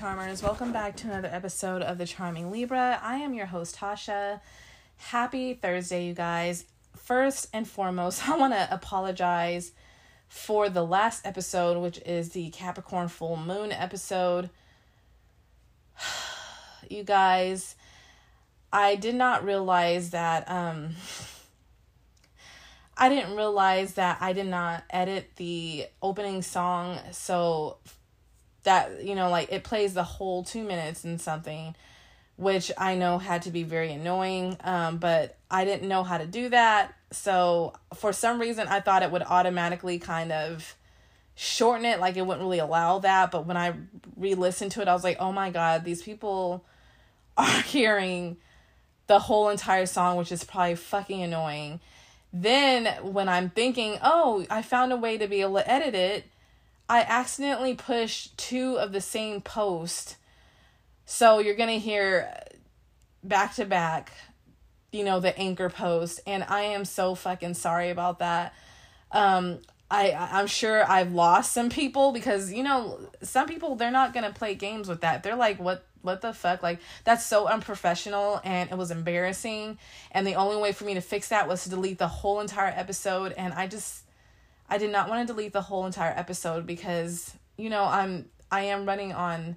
Charmers. Welcome back to another episode of The Charming Libra. I am your host, Tasha. Happy Thursday, you guys. First and foremost, I want to apologize for the last episode, which is the Capricorn full moon episode. You guys, I did not realize that um I didn't realize that I did not edit the opening song so that you know like it plays the whole two minutes and something which i know had to be very annoying um, but i didn't know how to do that. So for some reason i thought it would automatically kind of shorten it like it wouldn't really allow that. But when i re-listened to it i was like oh my god these people are hearing the whole entire song which is probably fucking annoying. Then when i'm thinking oh i found a way to be able to edit it I accidentally pushed two of the same post. So you're going to hear back to back, you know, the anchor post. And I am so fucking sorry about that. Um, I, I'm sure I've lost some people because, you know, some people, they're not going to play games with that. They're like, what, what the fuck? Like, that's so unprofessional and it was embarrassing. And the only way for me to fix that was to delete the whole entire episode. And I just, I did not want to delete the whole entire episode because, you know, I'm I am running on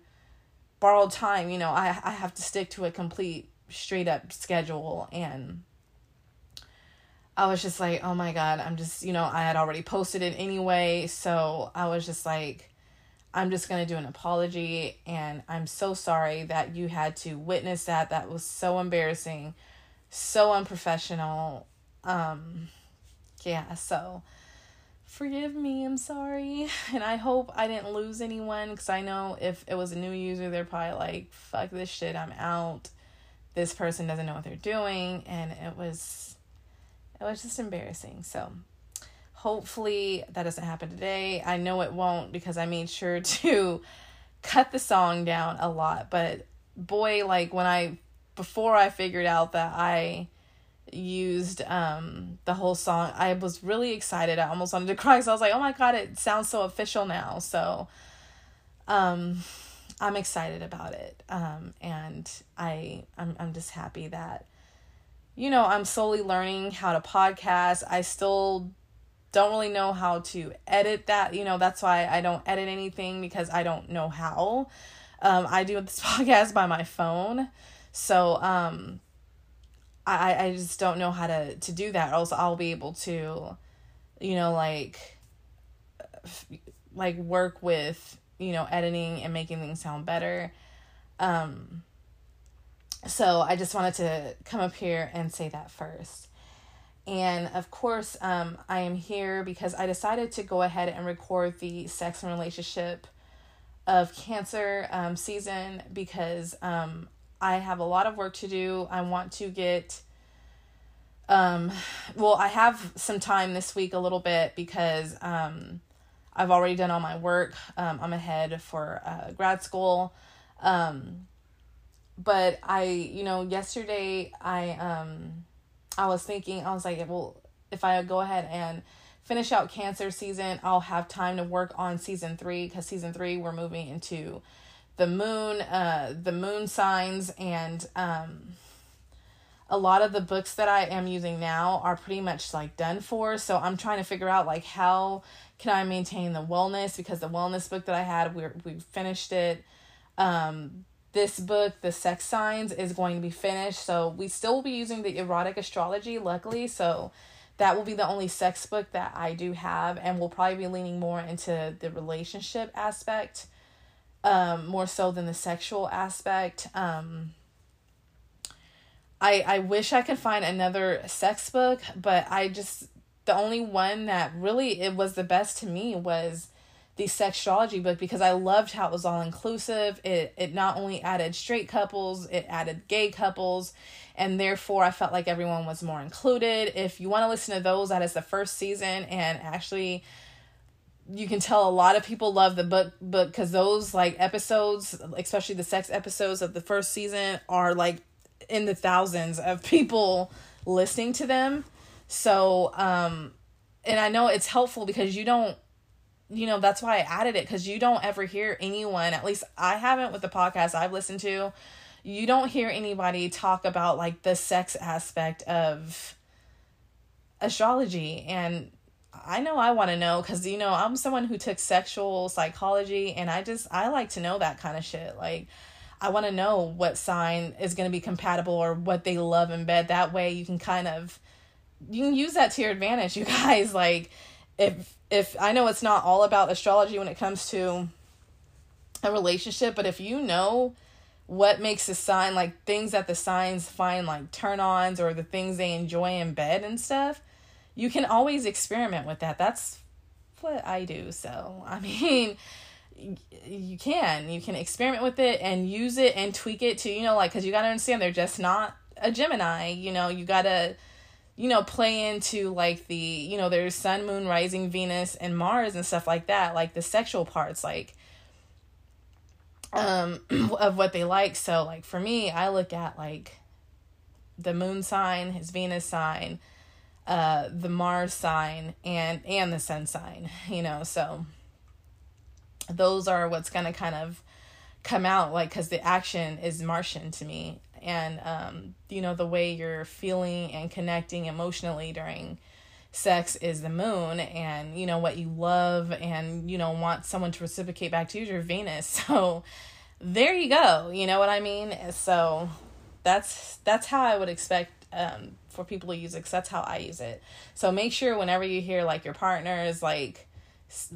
borrowed time, you know, I I have to stick to a complete straight up schedule and I was just like, "Oh my god, I'm just, you know, I had already posted it anyway, so I was just like I'm just going to do an apology and I'm so sorry that you had to witness that. That was so embarrassing, so unprofessional. Um yeah, so forgive me, I'm sorry. And I hope I didn't lose anyone because I know if it was a new user, they're probably like, fuck this shit, I'm out. This person doesn't know what they're doing. And it was, it was just embarrassing. So hopefully that doesn't happen today. I know it won't because I made sure to cut the song down a lot. But boy, like when I, before I figured out that I, used um the whole song. I was really excited. I almost wanted to cry because i was like oh my god it sounds so official now. So um i'm excited about it. Um and i i'm, I'm just happy that you know i'm slowly learning how to podcast. I still don't really know how to edit that you know that's why i don't edit anything because i don't know how. Um i do this podcast by my phone. So um I, I just don't know how to, to do that. Else I'll be able to, you know, like, like work with, you know, editing and making things sound better. Um, so I just wanted to come up here and say that first. And of course, um, I am here because I decided to go ahead and record the sex and relationship of Cancer um, season because um, I have a lot of work to do. I want to get um well, I have some time this week a little bit because um I've already done all my work. Um I'm ahead for uh grad school. Um but I, you know, yesterday I um I was thinking I was like, well, if I go ahead and finish out cancer season, I'll have time to work on season 3 cuz season 3 we're moving into the moon uh the moon signs and um a lot of the books that I am using now are pretty much like done for. So I'm trying to figure out like how can I maintain the wellness because the wellness book that I had we we finished it. Um, this book, The Sex Signs, is going to be finished. So we still will be using the erotic astrology, luckily. So that will be the only sex book that I do have, and we'll probably be leaning more into the relationship aspect, um, more so than the sexual aspect. Um, I I wish I could find another sex book, but I just the only one that really it was the best to me was the sexuology book because I loved how it was all inclusive. It it not only added straight couples, it added gay couples, and therefore I felt like everyone was more included. If you want to listen to those, that is the first season and actually you can tell a lot of people love the book book because those like episodes, especially the sex episodes of the first season, are like in the thousands of people listening to them. So, um, and I know it's helpful because you don't you know, that's why I added it because you don't ever hear anyone, at least I haven't with the podcast I've listened to, you don't hear anybody talk about like the sex aspect of astrology. And I know I want to know because, you know, I'm someone who took sexual psychology and I just, I like to know that kind of shit. Like, I want to know what sign is going to be compatible or what they love in bed. That way you can kind of, you can use that to your advantage, you guys. Like, if if I know it's not all about astrology when it comes to a relationship, but if you know what makes a sign like things that the signs find like turn ons or the things they enjoy in bed and stuff, you can always experiment with that. That's what I do. So, I mean, you can you can experiment with it and use it and tweak it to you know like because you got to understand they're just not a gemini you know you got to you know, play into like the, you know, there's sun, moon, rising, Venus, and Mars and stuff like that, like the sexual parts, like um of what they like. So like for me, I look at like the moon sign, his Venus sign, uh the Mars sign and and the sun sign, you know. So those are what's to kind of come out like cuz the action is Martian to me and um, you know the way you're feeling and connecting emotionally during sex is the moon and you know what you love and you know want someone to reciprocate back to you is your venus so there you go you know what i mean so that's that's how i would expect um, for people to use it that's how i use it so make sure whenever you hear like your partners like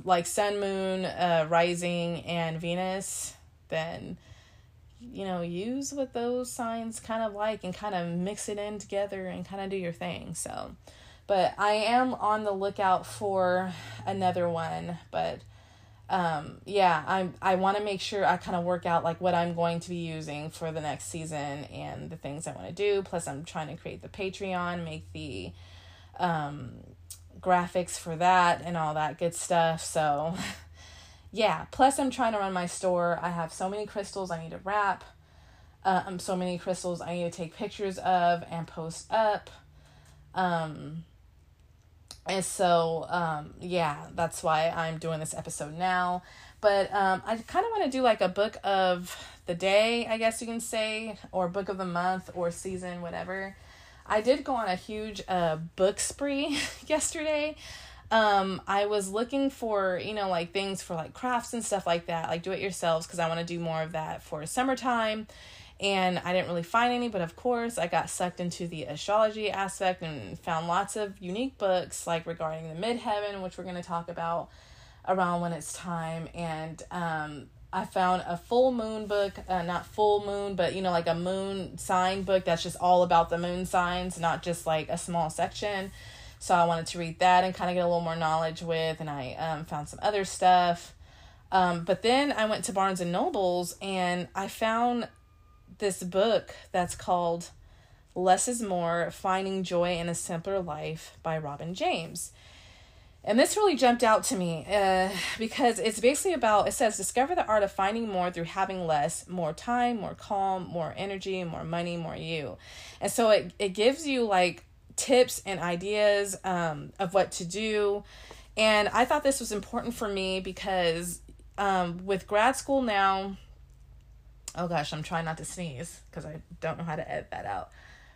like sun moon uh, rising and venus then you know, use what those signs kind of like and kind of mix it in together and kind of do your thing. So, but I am on the lookout for another one, but um yeah, I'm I want to make sure I kind of work out like what I'm going to be using for the next season and the things I want to do. Plus I'm trying to create the Patreon, make the um graphics for that and all that good stuff. So yeah, plus I'm trying to run my store. I have so many crystals I need to wrap. Um, so many crystals I need to take pictures of and post up. Um, and so, um, yeah, that's why I'm doing this episode now. But um, I kind of want to do like a book of the day, I guess you can say, or book of the month or season, whatever. I did go on a huge uh, book spree yesterday um i was looking for you know like things for like crafts and stuff like that like do it yourselves because i want to do more of that for summertime and i didn't really find any but of course i got sucked into the astrology aspect and found lots of unique books like regarding the midheaven which we're going to talk about around when it's time and um I found a full moon book, uh, not full moon, but you know, like a moon sign book that's just all about the moon signs, not just like a small section. So I wanted to read that and kind of get a little more knowledge with, and I um, found some other stuff. Um, but then I went to Barnes and Nobles and I found this book that's called Less is More Finding Joy in a Simpler Life by Robin James. And this really jumped out to me uh, because it's basically about it says, discover the art of finding more through having less, more time, more calm, more energy, more money, more you. And so it, it gives you like tips and ideas um, of what to do. And I thought this was important for me because um, with grad school now, oh gosh, I'm trying not to sneeze because I don't know how to edit that out.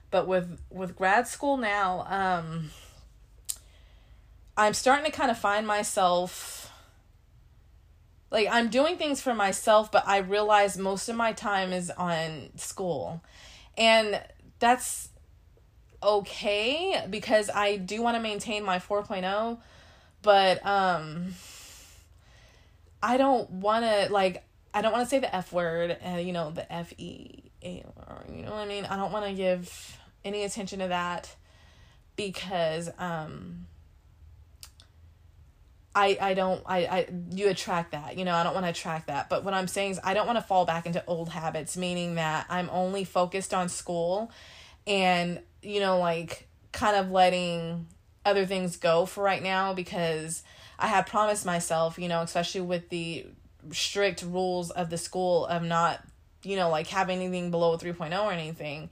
but with with grad school now, um, I'm starting to kind of find myself like I'm doing things for myself, but I realize most of my time is on school. And that's okay because I do want to maintain my 4.0, but um I don't want to like I don't want to say the F word, uh, you know, the F E you know what I mean? I don't want to give any attention to that because um I, I don't I, I you attract that you know I don't want to attract that but what I'm saying is I don't want to fall back into old habits meaning that I'm only focused on school and you know like kind of letting other things go for right now because I had promised myself you know especially with the strict rules of the school of not you know like having anything below 3.0 or anything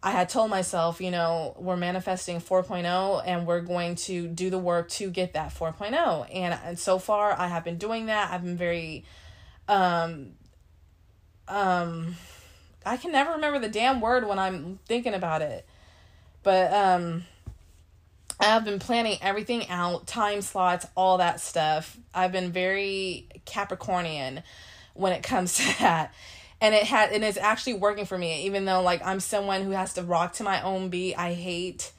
I had told myself, you know, we're manifesting 4.0 and we're going to do the work to get that 4.0. And, and so far I have been doing that. I've been very um um I can never remember the damn word when I'm thinking about it. But um I have been planning everything out, time slots, all that stuff. I've been very Capricornian when it comes to that. And it had and it's actually working for me even though like i'm someone who has to rock to my own beat. I hate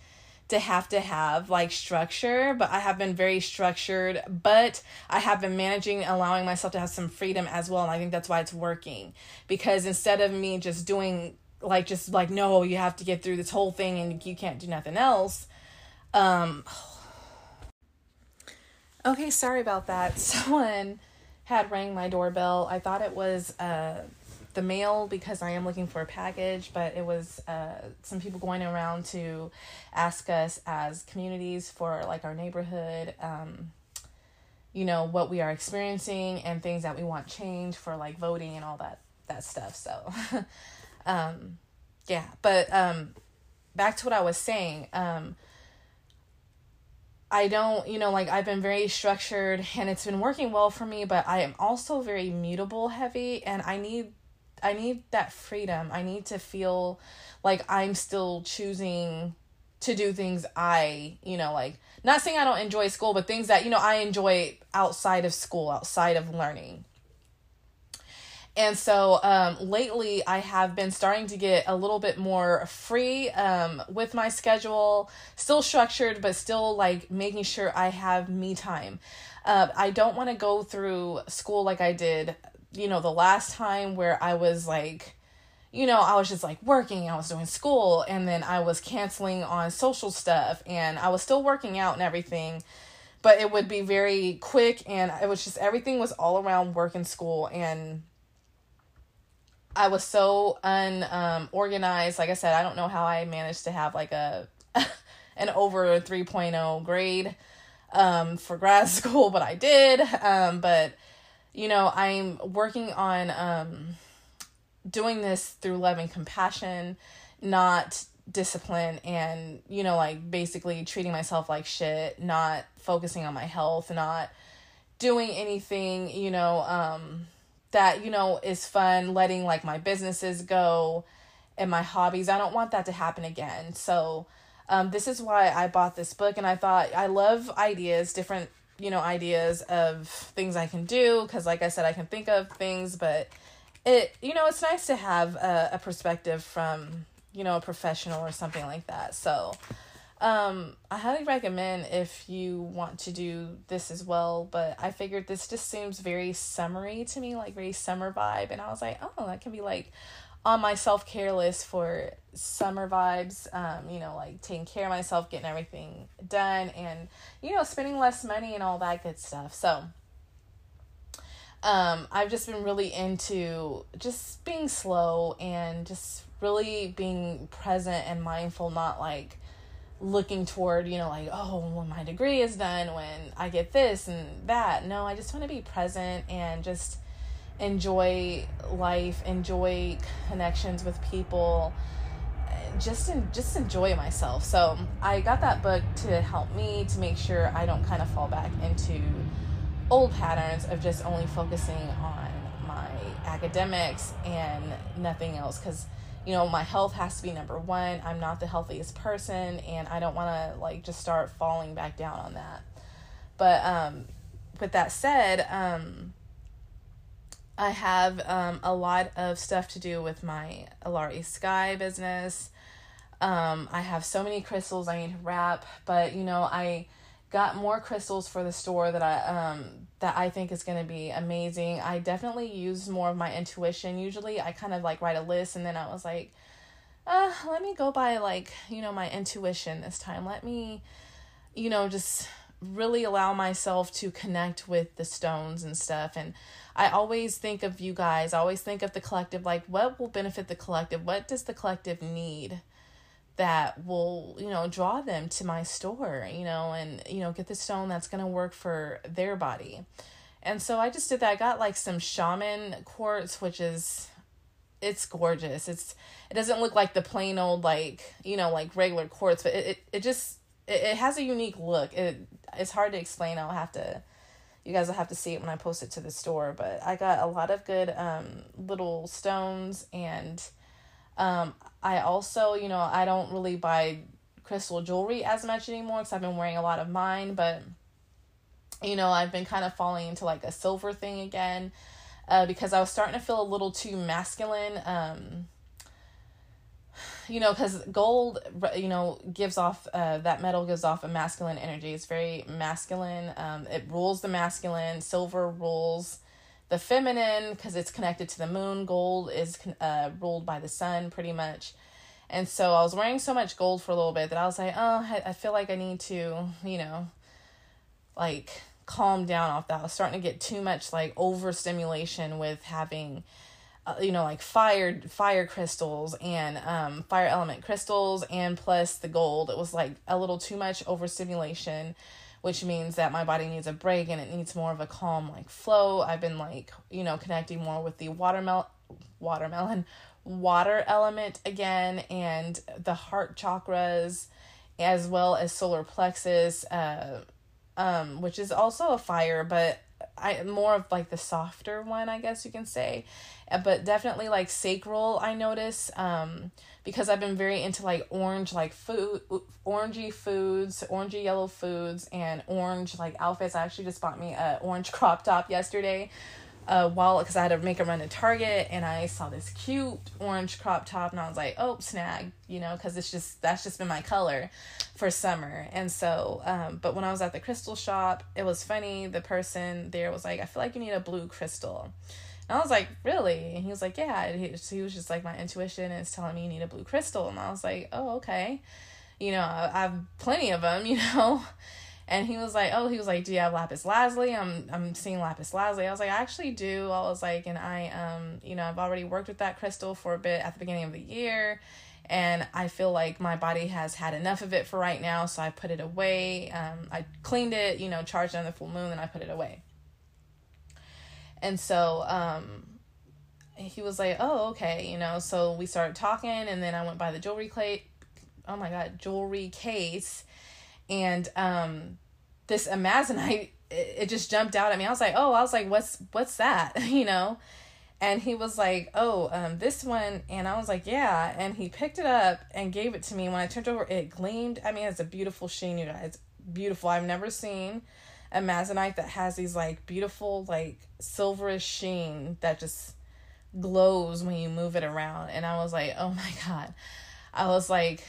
to have to have like structure but i have been very structured. But i have been managing allowing myself to have some freedom as well and i think that's why it's working. Because instead of me just doing like just like no you have to get through this whole thing and you can't do nothing else um okay sorry about that someone had rang my doorbell i thought it was uh the mail because I am looking for a package, but it was uh, some people going around to ask us as communities for like our neighborhood, um, you know, what we are experiencing and things that we want change for like voting and all that that stuff. So, um, yeah, but um, back to what I was saying. Um, I don't, you know, like I've been very structured and it's been working well for me, but I am also very mutable heavy and I need I need that freedom. I need to feel like I'm still choosing to do things I, you know, like not saying I don't enjoy school, but things that, you know, I enjoy outside of school, outside of learning. And so um, lately, I have been starting to get a little bit more free um, with my schedule, still structured, but still like making sure I have me time. Uh, I don't want to go through school like I did you know, the last time where I was like, you know, I was just like working, I was doing school, and then I was canceling on social stuff, and I was still working out and everything, but it would be very quick, and it was just everything was all around work and school, and I was so unorganized. Um, like I said, I don't know how I managed to have like a an over 3.0 grade um, for grad school, but I did. Um, but you know, I'm working on um, doing this through love and compassion, not discipline, and, you know, like basically treating myself like shit, not focusing on my health, not doing anything, you know, um, that, you know, is fun, letting like my businesses go and my hobbies. I don't want that to happen again. So, um, this is why I bought this book, and I thought I love ideas, different you know, ideas of things I can do because, like I said, I can think of things, but it, you know, it's nice to have a, a perspective from, you know, a professional or something like that. So, um, I highly recommend if you want to do this as well, but I figured this just seems very summery to me, like very summer vibe, and I was like, oh, that can be like on my self care list for summer vibes, um, you know, like taking care of myself, getting everything done, and, you know, spending less money and all that good stuff. So, um, I've just been really into just being slow and just really being present and mindful, not like looking toward, you know, like, oh, when my degree is done, when I get this and that. No, I just want to be present and just enjoy life, enjoy connections with people, just in, just enjoy myself. So I got that book to help me to make sure I don't kind of fall back into old patterns of just only focusing on my academics and nothing else because you know, my health has to be number one. I'm not the healthiest person, and I don't want to like just start falling back down on that. But um, with that said, um, I have um, a lot of stuff to do with my Alarie Skye business. Um, I have so many crystals I need to wrap, but you know, I got more crystals for the store that I um that I think is going to be amazing. I definitely use more of my intuition. Usually I kind of like write a list and then I was like, uh, let me go by like, you know, my intuition this time. Let me you know, just really allow myself to connect with the stones and stuff and I always think of you guys. I always think of the collective like what will benefit the collective? What does the collective need? That will you know draw them to my store you know and you know get the stone that's going to work for their body. And so i just did that. I got like some shaman quartz which is it's gorgeous. It's it doesn't look like the plain old like you know like regular quartz but it, it, it just it, it has a unique look. It it's hard to explain. I'll have to you guys will have to see it when i post it to the store but i got a lot of good um little stones and um, I also, you know, I don't really buy crystal jewelry as much anymore because I've been wearing a lot of mine, but you know, I've been kind of falling into like a silver thing again uh, because I was starting to feel a little too masculine. Um, you know, because gold, you know, gives off, uh, that metal gives off a masculine energy. It's very masculine. Um, it rules the masculine. Silver rules the feminine because it's connected to the moon. Gold is uh, ruled by the sun pretty much. And so I was wearing so much gold for a little bit that I was like, oh, I, feel like I need to, you know, like calm down off that. I was starting to get too much like overstimulation with having, uh, you know, like fire fire crystals and um, fire element crystals and plus the gold. It was like a little too much overstimulation which means that my body needs a break and it needs more of a calm like flow. I've been like, you know, connecting more with the watermelon watermelon water element again and the heart chakras as well as solar plexus uh um which is also a fire but I more of like the softer one, I guess you can say, but definitely like sacral. I notice um because I've been very into like orange like food orangey foods, orangey yellow foods and orange like outfits. I actually just bought me a orange crop top yesterday. Uh, while because I had to make a run to Target and I saw this cute orange crop top and I was like, oh snag, you know, because it's just that's just been my color for summer. And so, um, but when I was at the crystal shop, it was funny. The person there was like, I feel like you need a blue crystal. And I was like, really? And he was like, yeah. He, he was just like, my intuition is telling me you need a blue crystal. And I was like, oh, okay. You know, I, I have plenty of them, you know. And he was like, oh, he was like, do you have lapis lazuli? I'm, I'm seeing lapis lazuli. I was like, I actually do. I was like, and I, um, you know, I've already worked with that crystal for a bit at the beginning of the year. And I feel like my body has had enough of it for right now. So I put it away. Um, I cleaned it, you know, charged on the full moon, and I put it away. And so um, he was like, "Oh, okay," you know. So we started talking, and then I went by the jewelry plate. Oh my god, jewelry case, and um, this amazonite. It, it just jumped out at me. I was like, "Oh," I was like, "What's what's that?" you know. And he was like, "Oh, um, this one," and I was like, "Yeah." And he picked it up and gave it to me. When I turned over, it gleamed. I mean, it's a beautiful sheen, you guys. Beautiful. I've never seen a Amazonite that has these like beautiful like silverish sheen that just glows when you move it around and I was like, "Oh my god." I was like,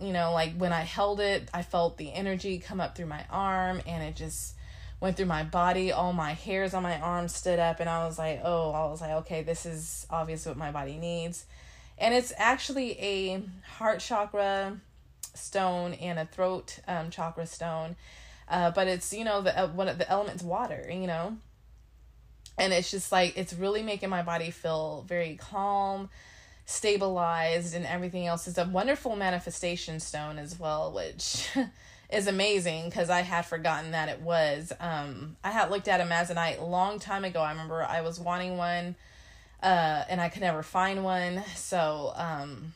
you know, like when I held it, I felt the energy come up through my arm and it just went through my body. All my hairs on my arm stood up and I was like, "Oh, I was like, okay, this is obviously what my body needs." And it's actually a heart chakra stone and a throat um, chakra stone uh, but it's you know the uh, what the element's water, you know, and it's just like it's really making my body feel very calm, stabilized, and everything else. It's a wonderful manifestation stone as well, which. is amazing because I had forgotten that it was. Um, I had looked at Amazonite a long time ago. I remember I was wanting one, uh, and I could never find one. So, um,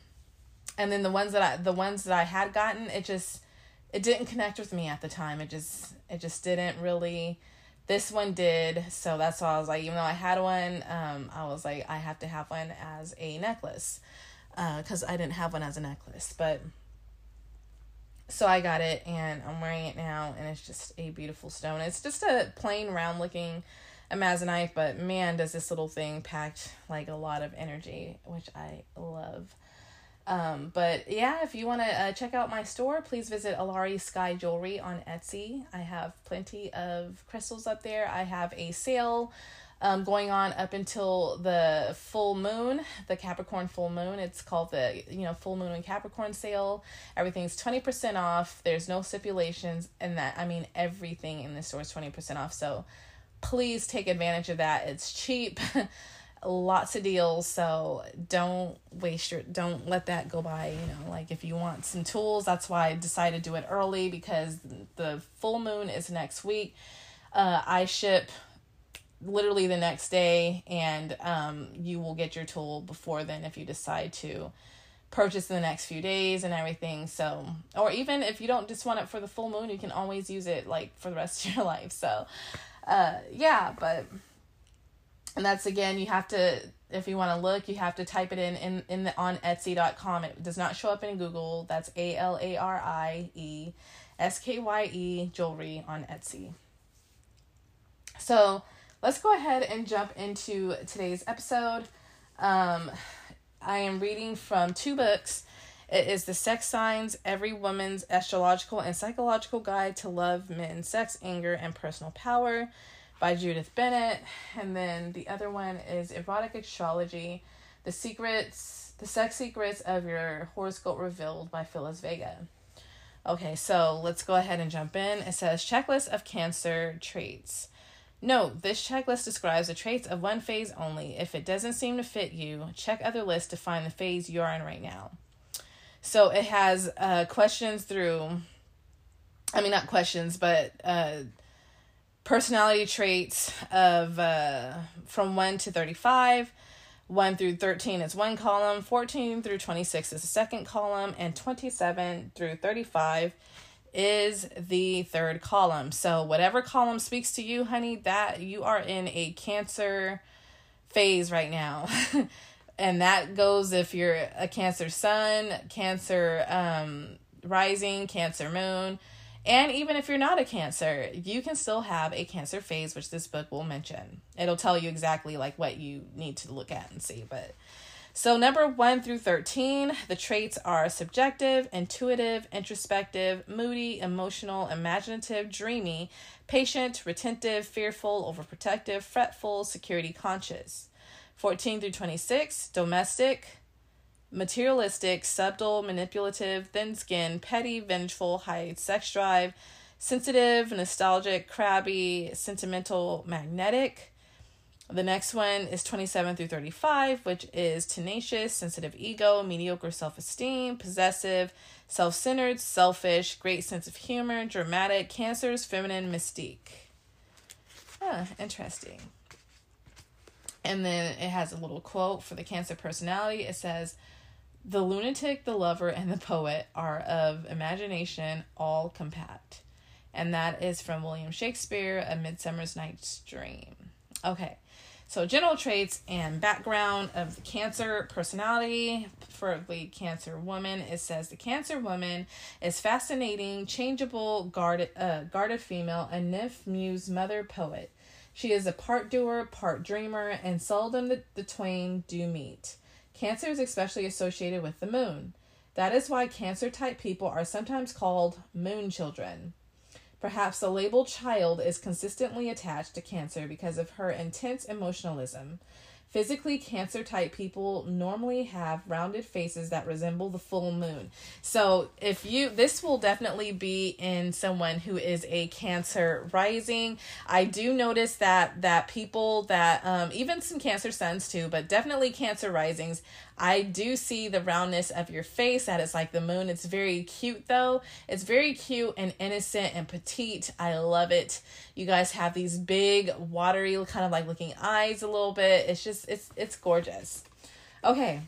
and then the ones that I the ones that I had gotten, it just it didn't connect with me at the time. It just it just didn't really this one did, so that's why I was like, even though I had one, um, I was like, I have to have one as a necklace. because uh, I didn't have one as a necklace. But so I got it and I'm wearing it now, and it's just a beautiful stone. It's just a plain round looking amazonite, but man, does this little thing packed like a lot of energy, which I love. Um, but yeah, if you want to uh, check out my store, please visit Alarie Skye Jewelry on Etsy. I have plenty of crystals up there. I have a sale um, going on up until the full moon, the Capricorn full moon. It's called the you know full moon and Capricorn sale. Everything's twenty percent off. There's no stipulations, and that I mean everything in the store is twenty percent off. So please take advantage of that. It's cheap. lots of deals so don't waste your don't let that go by you know like if you want some tools that's why i decided to do it early because the full moon is next week. Uh, i ship literally the next day and um, you will get your tool before then if you decide to purchase in the next few days and everything so or even if you don't just want it for the full moon you can always use it like for the rest of your life so uh yeah but and that's again you have to if you want to look you have to type it in in, in the on etsy.com it does not show up in google. That's a-l-a-r-i-e s-k-y-e jewelry on etsy. So let's go ahead and jump into today's episode. Um, i am reading from two books. It is the sex signs every woman's astrological and psychological guide to love men sex anger and personal power by Judith Bennett. And then the other one is Erotic Astrology The Secrets, The Sex Secrets of Your Horoscope Revealed by Phyllis Vega. Okay, so let's go ahead and jump in. It says Checklist of Cancer Traits. Note, this checklist describes the traits of one phase only. If it doesn't seem to fit you, check other lists to find the phase you're in right now. So it has uh, questions through, I mean, not questions, but uh, personality traits of uh, from 1 to 35 1 through 13 is one column 14 through 26 is the second column and 27 through 35 is the third column. So whatever column speaks to you honey that you are in a cancer phase right now. And that goes if you're a cancer sun cancer um rising cancer moon and even if you're not a cancer, you can still have a cancer phase, which this book will mention. It'll tell you exactly like what you need to look at and see. But so number one through 13, the traits are subjective, intuitive, introspective, moody, emotional, imaginative, dreamy, patient, retentive, fearful, overprotective, fretful, security conscious. 14 through 26, domestic, materialistic, subtle, manipulative, thin skinned, petty, vengeful, high sex drive, sensitive, nostalgic, crabby, sentimental, magnetic. The next one is 27 through 35, which is tenacious, sensitive ego, mediocre self esteem, possessive, self centered, selfish, great sense of humor, dramatic, cancers, feminine, mystique. Huh, interesting. And then it has a little quote for the Cancer personality. It says, the lunatic, the lover, and the poet are of imagination all compact. And that is from William Shakespeare, A Midsummer's Night's Dream. Okay, so general traits and background of the Cancer personality the Cancer woman. It says the Cancer woman is fascinating, changeable, guarded, uh, guarded female, a nymph, muse, mother, poet. She is a part doer, part dreamer, and seldom the, the twain do meet. Cancer is especially associated with the moon. That is why cancer type people are sometimes called moon children. Perhaps the label child is consistently attached to Cancer because of her intense emotionalism. Physically, Cancer type people normally have rounded faces that resemble the full moon. So, if you, this will definitely be in someone who is a Cancer rising. I do notice that that people that um, even some Cancer suns too, but definitely Cancer risings I do see the roundness of your face. That is like the moon. It's very cute though. It's very cute and innocent and petite. I love it. You guys have these big, watery, kind of like looking eyes a little bit. It's just it's it's gorgeous. Okay.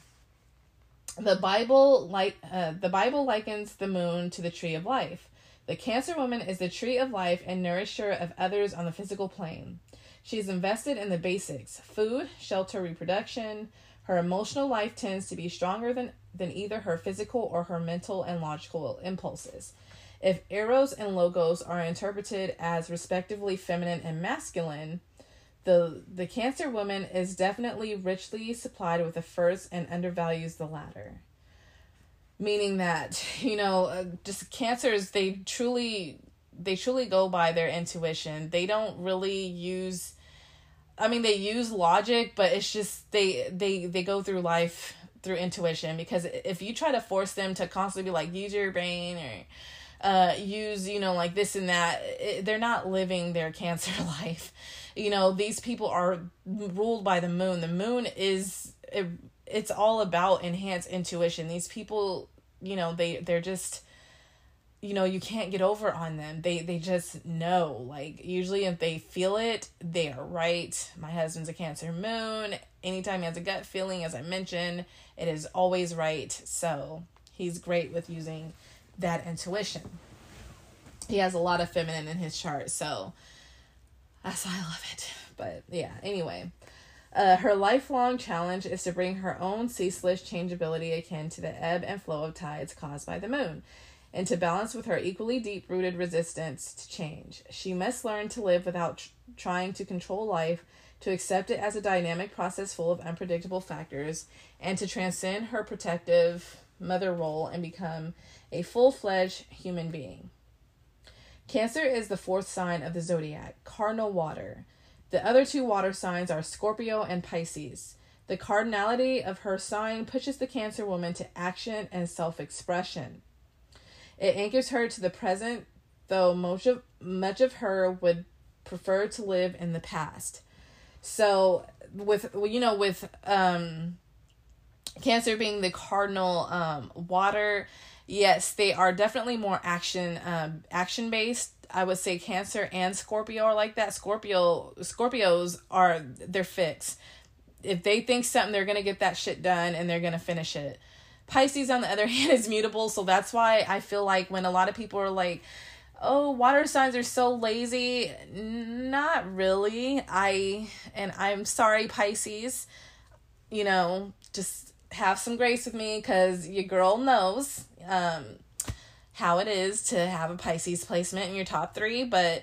The Bible like uh, the Bible likens the moon to the tree of life. The Cancer woman is the tree of life and nourisher of others on the physical plane. She is invested in the basics: food, shelter, reproduction, Her emotional life tends to be stronger than, than either her physical or her mental and logical impulses. If eros and logos are interpreted as respectively feminine and masculine, the the cancer woman is definitely richly supplied with the first and undervalues the latter meaning that you know uh, just cancers they truly they truly go by their intuition they don't really use i mean they use logic but it's just they they they go through life through intuition because if you try to force them to constantly be like use your brain or uh use you know like this and that it, they're not living their cancer life. You know these people are ruled by the moon. The moon is it, it's all about enhanced intuition. These people you know they they're just you know you can't get over on them. They they just know like usually if they feel it they are right. My husband's a cancer moon. Anytime he has a gut feeling as i mentioned it is always right. So he's great with using that intuition. He has a lot of feminine in his chart so that's why i love it. But yeah anyway. Uh, her lifelong challenge is to bring her own ceaseless changeability akin to the ebb and flow of tides caused by the moon, and to balance with her equally deep rooted resistance to change. She must learn to live without tr- trying to control life, to accept it as a dynamic process full of unpredictable factors, and to transcend her protective mother role and become a full fledged human being. Cancer is the fourth sign of the zodiac, cardinal water. The other two water signs are Scorpio and Pisces. The cardinality of her sign pushes the Cancer woman to action and self expression. It anchors her to the present, though much of, much of her would prefer to live in the past. So, with, well, you know, with um, Cancer being the cardinal um, water, yes, they are definitely more action um, action based I would say Cancer and Scorpio are like that. Scorpio Scorpios are they're fixed. If they think something, they're gonna get that shit done and they're gonna finish it. Pisces, on the other hand, is mutable, so that's why I feel like when a lot of people are like, "Oh, water signs are so lazy," not really. I and I'm sorry, Pisces. You know, just have some grace with me because your girl knows. Um, how it is to have a Pisces placement in your top three, but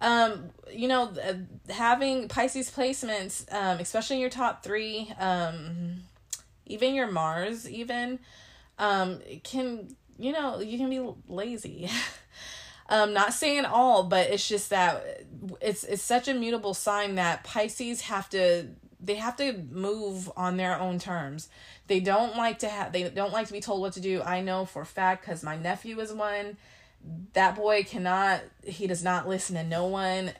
um, you know, having Pisces placements, um, especially in your top three, um, even your Mars, even, um, can, you know, you can be lazy. um, not saying all, but it's just that it's, it's such a mutable sign that Pisces have to, they have to move on their own terms. They don't like to have they don't like to be told what to do. I know for fact cuz my nephew is one. That boy cannot he does not listen to no one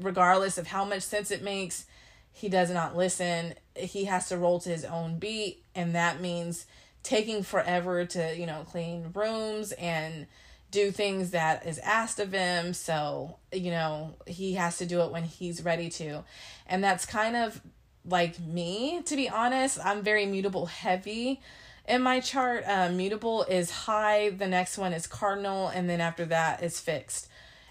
regardless of how much sense it makes. He does not listen. He has to roll to his own beat and that means taking forever to, you know, clean rooms and do things that is asked of him. So, you know, he has to do it when he's ready to. And that's kind of like me, to be honest. I'm very mutable heavy in my chart. Uh, mutable is high, the next one is cardinal, and then after that is fixed.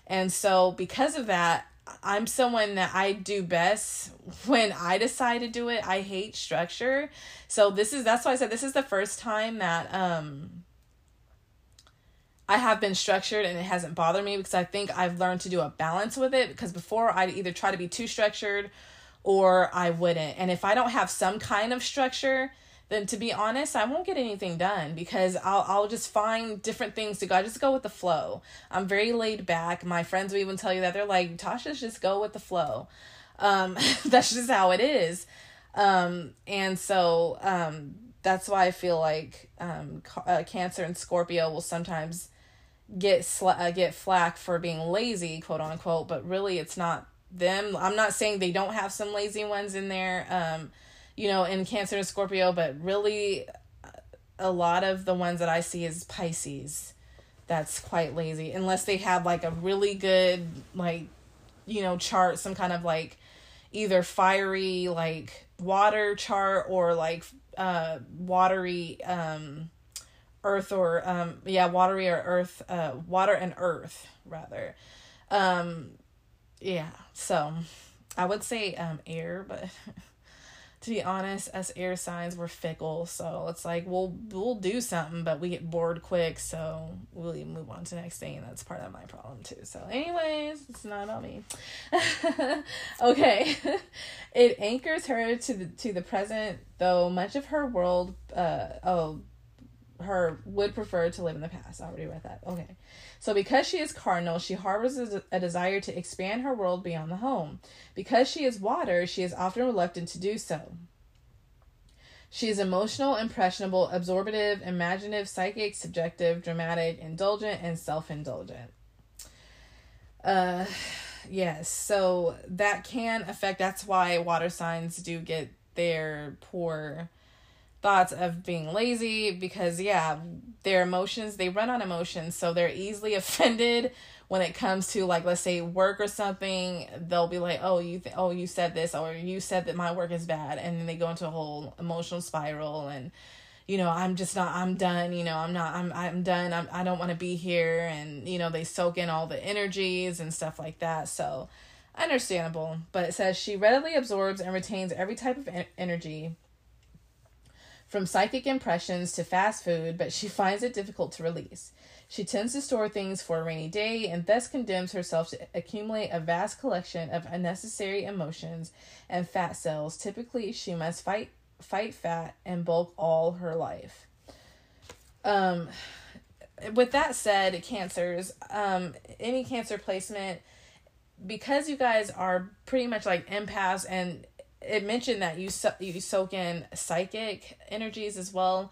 And so, because of that, I'm someone that I do best when I decide to do it. I hate structure. So this is that's why I said this is the first time that um I have been structured and it hasn't bothered me because I think I've learned to do a balance with it because before I'd either try to be too structured or I wouldn't. And if I don't have some kind of structure, then to be honest, I won't get anything done because I'll I'll just find different things to go. I just go with the flow. I'm very laid back. My friends will even tell you that they're like, Tasha's just go with the flow. Um, that's just how it is. Um, and so um, that's why I feel like um, uh, Cancer and Scorpio will sometimes get sl- uh, get flack for being lazy, quote unquote, but really it's not them. I'm not saying they don't have some lazy ones in there, um, you know, in Cancer and Scorpio, but really a lot of the ones that I see is Pisces. That's quite lazy, unless they have like a really good, like, you know, chart, some kind of like either fiery, like water chart or like uh watery um earth or um yeah watery or earth uh water and earth rather um yeah, so I would say um air, but to be honest, us air signs were fickle, so it's like we'll we'll do something, but we get bored quick, so we'll move on to the next thing, and that's part of my problem too. So, anyways, it's not about me. okay, it anchors her to the to the present, though much of her world, uh, oh, her would prefer to live in the past. I already read that. Okay. So, because she is cardinal, she harbors a desire to expand her world beyond the home. Because she is water, she is often reluctant to do so. She is emotional, impressionable, absorptive, imaginative, psychic, subjective, dramatic, indulgent, and self indulgent. Uh, yes, so that can affect, that's why water signs do get their poor thoughts of being lazy because yeah their emotions they run on emotions so they're easily offended when it comes to like let's say work or something. They'll be like oh you th- oh you said this or you said that my work is bad and then they go into a whole emotional spiral and you know i'm just not i'm done you know i'm not i'm i'm done I'm, i don't want to be here and you know they soak in all the energies and stuff like that so understandable. But it says she readily absorbs and retains every type of energy from psychic impressions to fast food, but she finds it difficult to release. She tends to store things for a rainy day and thus condemns herself to accumulate a vast collection of unnecessary emotions and fat cells. Typically, she must fight fight fat and bulk all her life. Um with that said, cancers, um any cancer placement because you guys are pretty much like empaths and it mentioned that you so, you soak in psychic energies as well.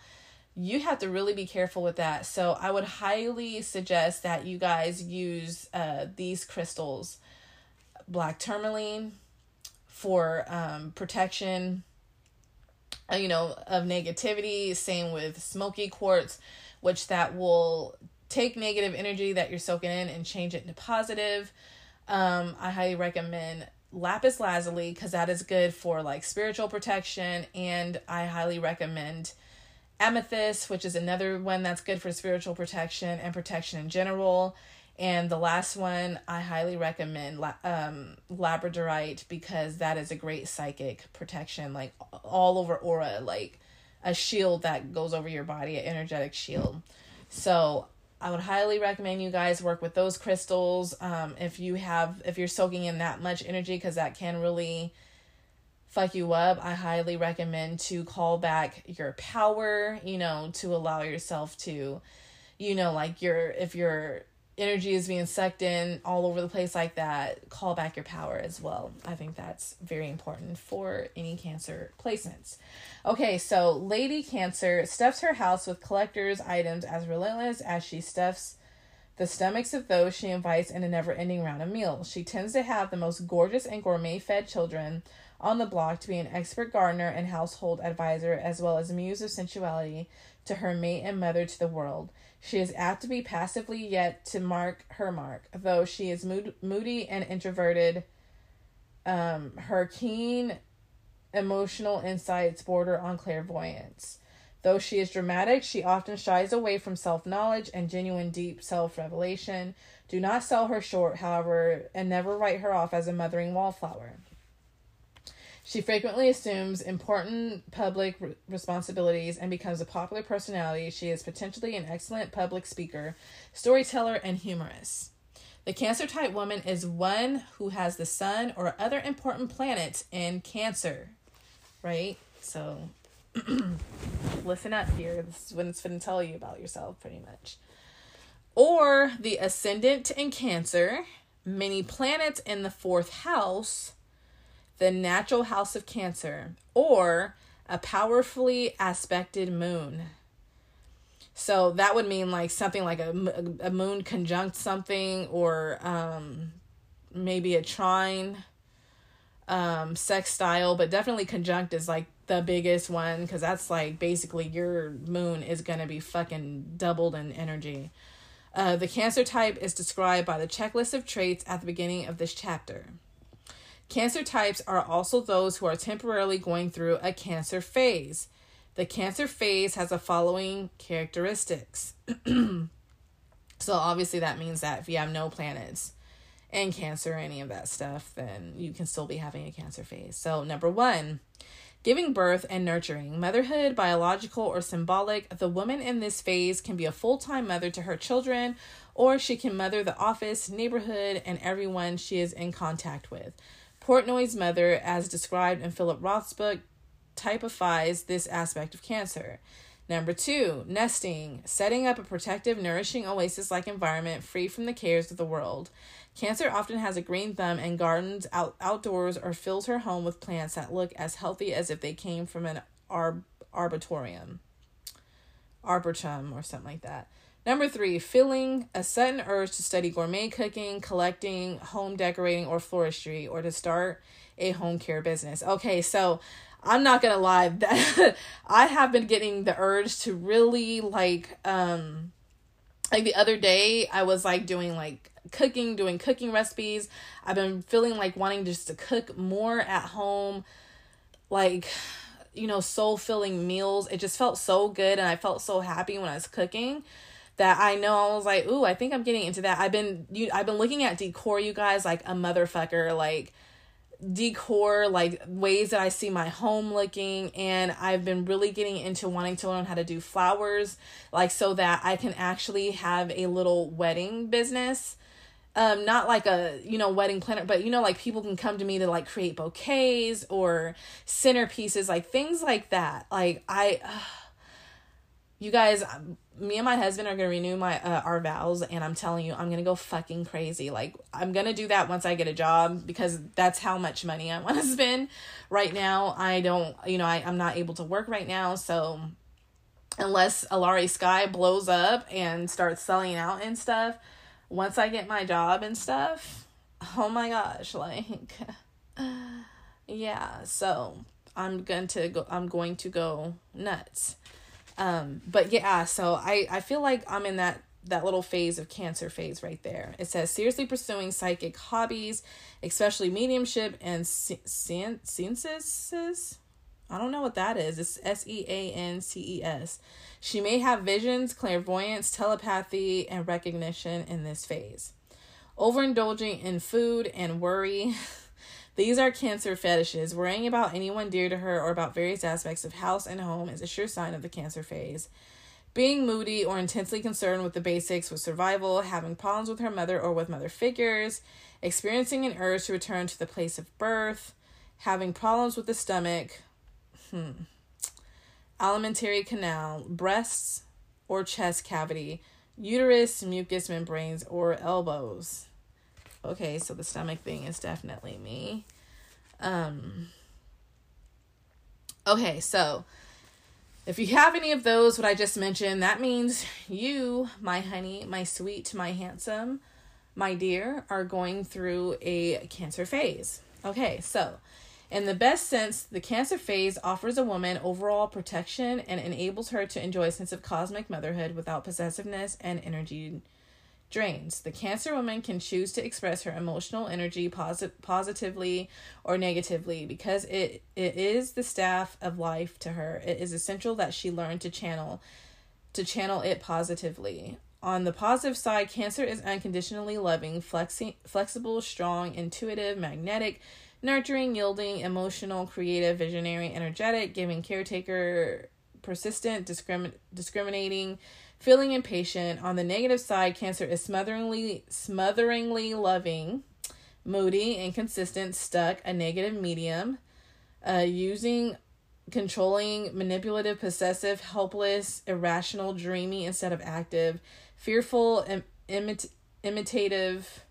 You have to really be careful with that. So i would highly suggest that you guys use uh, these crystals black tourmaline for um, protection uh, you know of negativity. Same with smoky quartz which that will take negative energy that you're soaking in and change it into positive. Um, i highly recommend lapis lazuli because that is good for like spiritual protection and i highly recommend amethyst which is another one that's good for spiritual protection and protection in general. And the last one i highly recommend um, labradorite because that is a great psychic protection like all over aura like a shield that goes over your body an energetic shield. So I would highly recommend you guys work with those crystals. Um, if you have, if you're soaking in that much energy, because that can really fuck you up, I highly recommend to call back your power, you know, to allow yourself to, you know, like your, if your energy is being sucked in all over the place like that, call back your power as well. I think that's very important for any cancer placements. Okay, so Lady Cancer stuffs her house with collector's items as relentless as she stuffs the stomachs of those she invites in a never ending round of meals. She tends to have the most gorgeous and gourmet fed children on the block to be an expert gardener and household advisor, as well as muse of sensuality to her mate and mother to the world. She is apt to be passively yet to mark her mark, though she is mood- moody and introverted. Um, her keen emotional insights border on clairvoyance. Though she is dramatic, she often shies away from self knowledge and genuine deep self revelation. Do not sell her short, however, and never write her off as a mothering wallflower. She frequently assumes important public re- responsibilities and becomes a popular personality. She is potentially an excellent public speaker, storyteller, and humorist. The Cancer type woman is one who has the sun or other important planets in Cancer right? So listen up here. This is when it's going to tell you about yourself, pretty much. Or the ascendant in Cancer, many planets in the fourth house, the natural house of Cancer, or a powerfully aspected moon. So that would mean like something like a, a moon conjunct something, or um, maybe a trine um sextile but definitely conjunct is like the biggest one because that's like basically your moon is gonna be fucking doubled in energy uh, the cancer type is described by the checklist of traits at the beginning of this chapter cancer types are also those who are temporarily going through a cancer phase the cancer phase has the following characteristics so obviously that means that if you have no planets and cancer, or any of that stuff, then you can still be having a cancer phase. So, number one, giving birth and nurturing. Motherhood, biological or symbolic, the woman in this phase can be a full time mother to her children, or she can mother the office, neighborhood, and everyone she is in contact with. Portnoy's mother, as described in Philip Roth's book, typifies this aspect of cancer. Number two, nesting, setting up a protective, nourishing oasis like environment free from the cares of the world. Cancer often has a green thumb and gardens out, outdoors or fills her home with plants that look as healthy as if they came from an arb- arboretum, arboretum, or something like that. Number three, feeling a sudden urge to study gourmet cooking, collecting, home decorating, or floristry, or to start a home care business. Okay, so I'm not gonna lie, that I have been getting the urge to really like um like the other day I was like doing like cooking, doing cooking recipes. I've been feeling like wanting just to cook more at home, like you know, soul filling meals. It just felt so good and I felt so happy when I was cooking that I know I was like, ooh, I think I'm getting into that. I've been you I've been looking at decor, you guys, like a motherfucker, like decor, like ways that I see my home looking, and I've been really getting into wanting to learn how to do flowers, like so that I can actually have a little wedding business. Um, not like a you know wedding planner, but you know like people can come to me to like create bouquets or centerpieces, like things like that. Like I, uh, you guys, me and my husband are gonna renew my uh, our vows and i'm telling you i'm gonna go fucking crazy. Like i'm gonna do that once i get a job because that's how much money i want to spend. Right now i don't you know I, i'm not able to work right now so unless Alarie Skye blows up and starts selling out and stuff once i get my job and stuff oh my gosh like yeah so i'm going to go i'm going to go nuts um, but yeah, so I, I feel like I'm in that that little phase of cancer phase right there. It says seriously pursuing psychic hobbies, especially mediumship and senses. I don't know what that is. It's S E A N C E S. She may have visions, clairvoyance, telepathy, and recognition in this phase. Overindulging in food and worry. These are cancer fetishes. Worrying about anyone dear to her or about various aspects of house and home is a sure sign of the cancer phase. Being moody or intensely concerned with the basics with survival, having problems with her mother or with mother figures, experiencing an urge to return to the place of birth, having problems with the stomach, hmm, alimentary canal, breasts or chest cavity, uterus, mucous membranes, or elbows okay, so the stomach thing is definitely me. Um Okay, so if you have any of those what I just mentioned, that means you, my honey, my sweet, my handsome, my dear, are going through a cancer phase. Okay, so in the best sense, the cancer phase offers a woman overall protection and enables her to enjoy a sense of cosmic motherhood without possessiveness and energy drains. The Cancer woman can choose to express her emotional energy posit- positively or negatively because it, it is the staff of life to her. It is essential that she learn to channel to channel it positively. On the positive side, Cancer is unconditionally loving, flexi- flexible, strong, intuitive, magnetic, nurturing, yielding, emotional, creative, visionary, energetic, giving caretaker, persistent, discrimin- discriminating, feeling impatient. On the negative side, Cancer is smotheringly smotheringly loving, moody, inconsistent, stuck, a negative medium, uh, using controlling, manipulative, possessive, helpless, irrational, dreamy instead of active, fearful, Im- imit- imitative,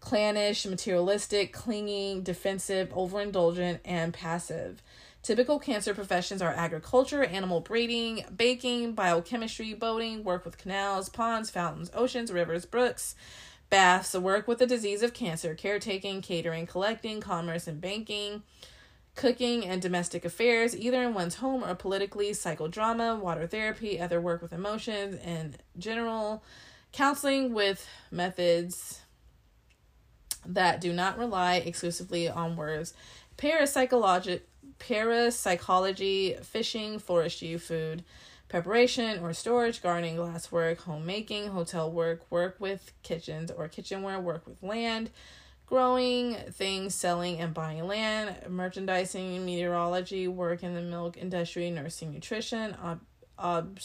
clannish, materialistic, clinging, defensive, overindulgent, and passive. Typical cancer professions are agriculture, animal breeding, baking, biochemistry, boating, work with canals, ponds, fountains, oceans, rivers, brooks, baths, work with the disease of cancer, caretaking, catering, collecting, commerce, and banking, cooking, and domestic affairs, either in one's home or politically, psychodrama, water therapy, other work with emotions, and general counseling with methods that do not rely exclusively on words. Parapsychologic parapsychology, fishing, forestry, food preparation or storage, gardening, glasswork, homemaking, hotel work, work with kitchens or kitchenware, work with land, growing things, selling and buying land, merchandising, meteorology, work in the milk industry, nursing, nutrition, ob-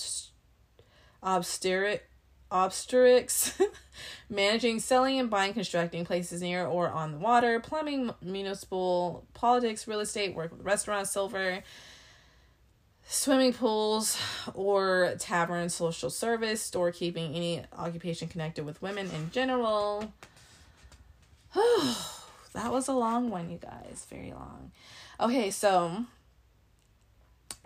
obstetrics, managing, selling and buying, constructing places near or on the water, plumbing, municipal politics, real estate, work with restaurants, silver, swimming pools or tavern social service, storekeeping, any occupation connected with women in general. that was a long one, you guys. Very long. Okay, so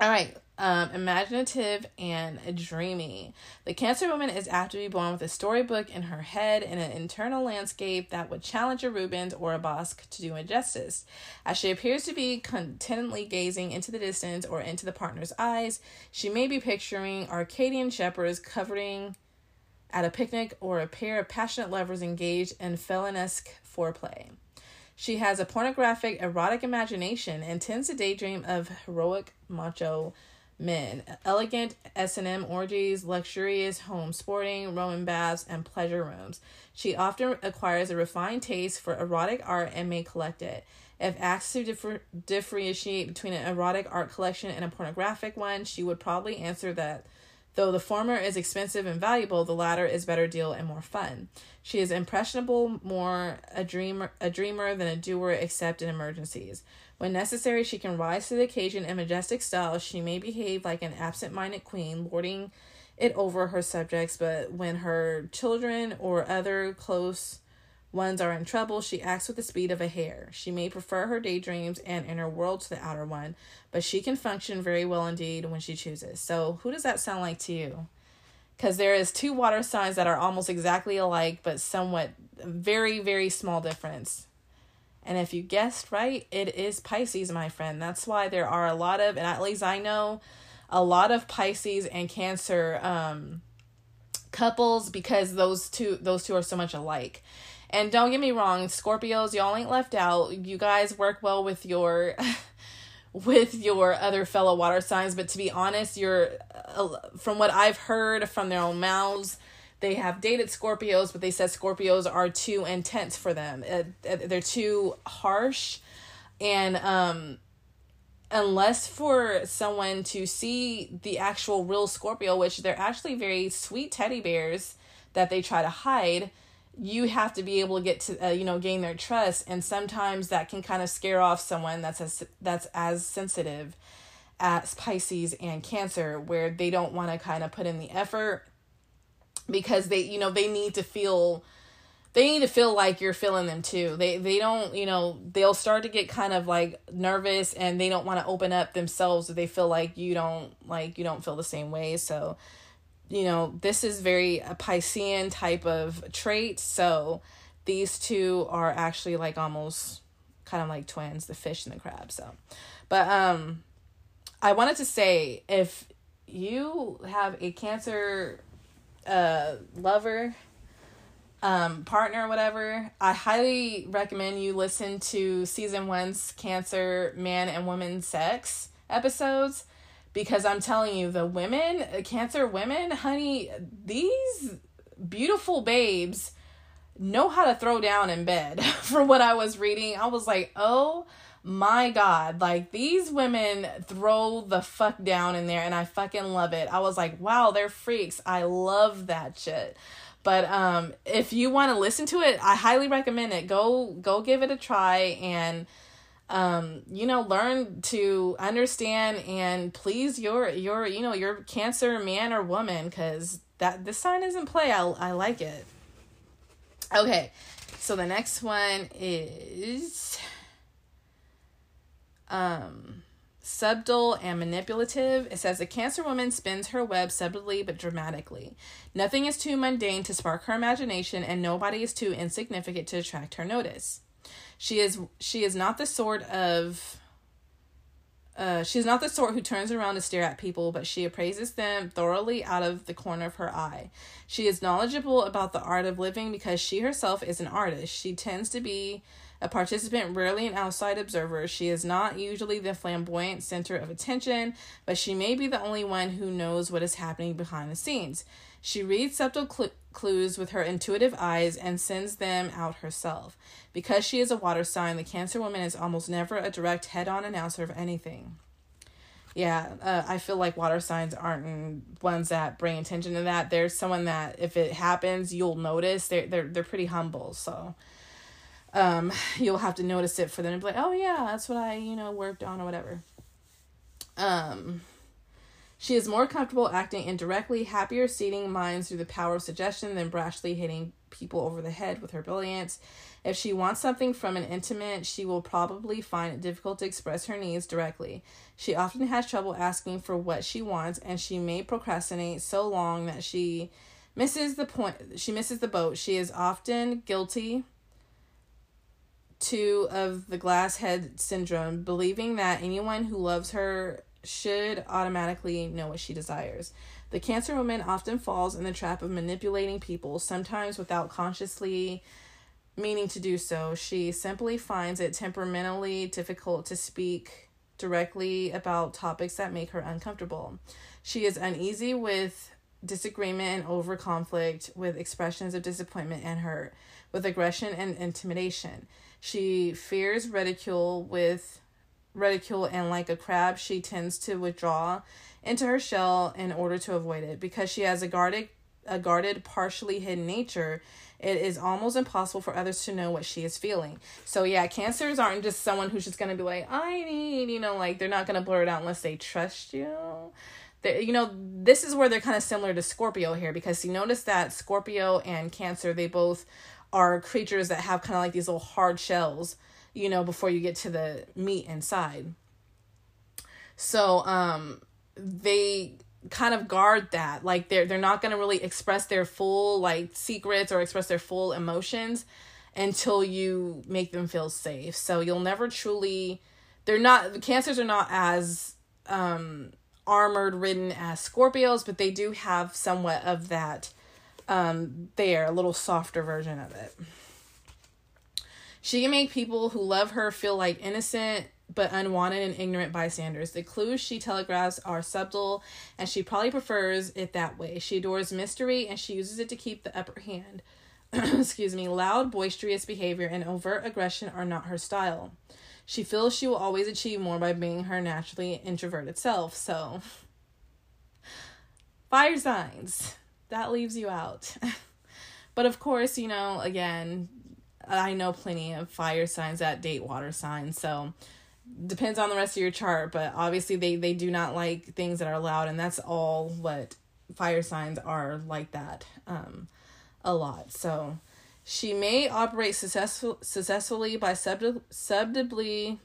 all right, um, imaginative and dreamy. The Cancer woman is apt to be born with a storybook in her head and an internal landscape that would challenge a Rubens or a Bosch to do it justice. As she appears to be contentedly gazing into the distance or into the partner's eyes, she may be picturing Arcadian shepherds covering at a picnic or a pair of passionate lovers engaged in felon-esque foreplay. She has a pornographic, erotic imagination and tends to daydream of heroic macho men, elegant S&M orgies, luxurious home sporting, Roman baths, and pleasure rooms. She often acquires a refined taste for erotic art and may collect it. If asked to differ- differentiate between an erotic art collection and a pornographic one, she would probably answer that Though the former is expensive and valuable, the latter is better deal and more fun. She is impressionable, more a dreamer, a dreamer than a doer, except in emergencies. When necessary, she can rise to the occasion in majestic style. She may behave like an absent-minded queen, lording it over her subjects, but when her children or other close ones are in trouble, she acts with the speed of a hare. She may prefer her daydreams and inner world to the outer one, but she can function very well indeed when she chooses. So, who does that sound like to you? Because there is two water signs that are almost exactly alike, but somewhat very, very small difference. And if you guessed right, it is Pisces, my friend. That's why there are a lot of, and at least I know, a lot of Pisces and Cancer um, couples because those two those two are so much alike. And don't get me wrong, Scorpios, y'all ain't left out. You guys work well with your with your other fellow water signs, but to be honest, you're uh, from what I've heard from their own mouths, they have dated Scorpios, but they said Scorpios are too intense for them. Uh, uh they're too harsh and um unless for someone to see the actual real Scorpio, which they're actually very sweet teddy bears that they try to hide, you have to be able to get to uh, you know gain their trust and sometimes that can kind of scare off someone that's as that's as sensitive as Pisces and Cancer where they don't want to kind of put in the effort because they you know they need to feel they need to feel like you're feeling them too. They they don't, you know, they'll start to get kind of like nervous and they don't want to open up themselves if they feel like you don't like you don't feel the same way. So you know, this is very a Piscean type of trait. So these two are actually like almost kind of like twins, the fish and the crab. So, but um, I wanted to say if you have a Cancer uh lover um partner whatever i highly recommend you listen to season one's cancer man and woman sex episodes because I'm telling you, the women, cancer women, honey, these beautiful babes know how to throw down in bed. From what I was reading, I was like, oh my god like these women throw the fuck down in there and i fucking love it i was like wow they're freaks i love that shit but um if you want to listen to it i highly recommend it go go give it a try and um, you know, learn to understand and please your your you know your Cancer man or woman because that this sign isn't play. I I like it. Okay, so the next one is um subtle and manipulative. It says a Cancer woman spins her web subtly but dramatically. Nothing is too mundane to spark her imagination, and nobody is too insignificant to attract her notice. She is she is not the sort of uh, she is not the sort who turns around to stare at people, but she appraises them thoroughly out of the corner of her eye. She is knowledgeable about the art of living because she herself is an artist. She tends to be A participant, rarely an outside observer, she is not usually the flamboyant center of attention, but she may be the only one who knows what is happening behind the scenes. She reads subtle cl- clues with her intuitive eyes and sends them out herself. Because she is a water sign, the Cancer woman is almost never a direct head on announcer of anything. Yeah, uh, I feel like water signs aren't ones that bring attention to that. There's someone that if it happens, you'll notice. They're they're they're pretty humble, so um, you'll have to notice it for them to be like, oh yeah, that's what I you know worked on or whatever. Um, she is more comfortable acting indirectly, happier seating minds through the power of suggestion than brashly hitting people over the head with her brilliance. If she wants something from an intimate, she will probably find it difficult to express her needs directly. She often has trouble asking for what she wants, and she may procrastinate so long that she misses the point. She misses the boat. She is often guilty too of the glass head syndrome, believing that anyone who loves her should automatically know what she desires. The Cancer woman often falls in the trap of manipulating people, sometimes without consciously meaning to do so. She simply finds it temperamentally difficult to speak directly about topics that make her uncomfortable. She is uneasy with disagreement and over conflict, with expressions of disappointment and hurt, with aggression and intimidation. She fears ridicule with ridicule and like a crab she tends to withdraw into her shell in order to avoid it. Because she has a guarded a guarded partially hidden nature it is almost impossible for others to know what she is feeling. So yeah cancers aren't just someone who's just gonna be like i need you know like they're not gonna blur it out unless they trust you. They, you know this is where they're kind of similar to scorpio here because you notice that scorpio and cancer they both are creatures that have kind of like these little hard shells you know, before you get to the meat inside. So, um, they kind of guard that. Like they're they're not gonna really express their full like secrets or express their full emotions until you make them feel safe. So you'll never truly they're not the cancers are not as um armored ridden as Scorpios, but they do have somewhat of that um there, a little softer version of it. She can make people who love her feel like innocent but unwanted and ignorant bystanders. The clues she telegraphs are subtle, and she probably prefers it that way. She adores mystery, and she uses it to keep the upper hand. Excuse me, loud, boisterous behavior and overt aggression are not her style. She feels she will always achieve more by being her naturally introverted self. So, fire signs, that leaves you out. but of course, you know, again, I know plenty of fire signs that date water signs, so depends on the rest of your chart, but obviously they they do not like things that are loud and that's all what fire signs are like that um a lot. So she may operate successful, successfully by sub- subtly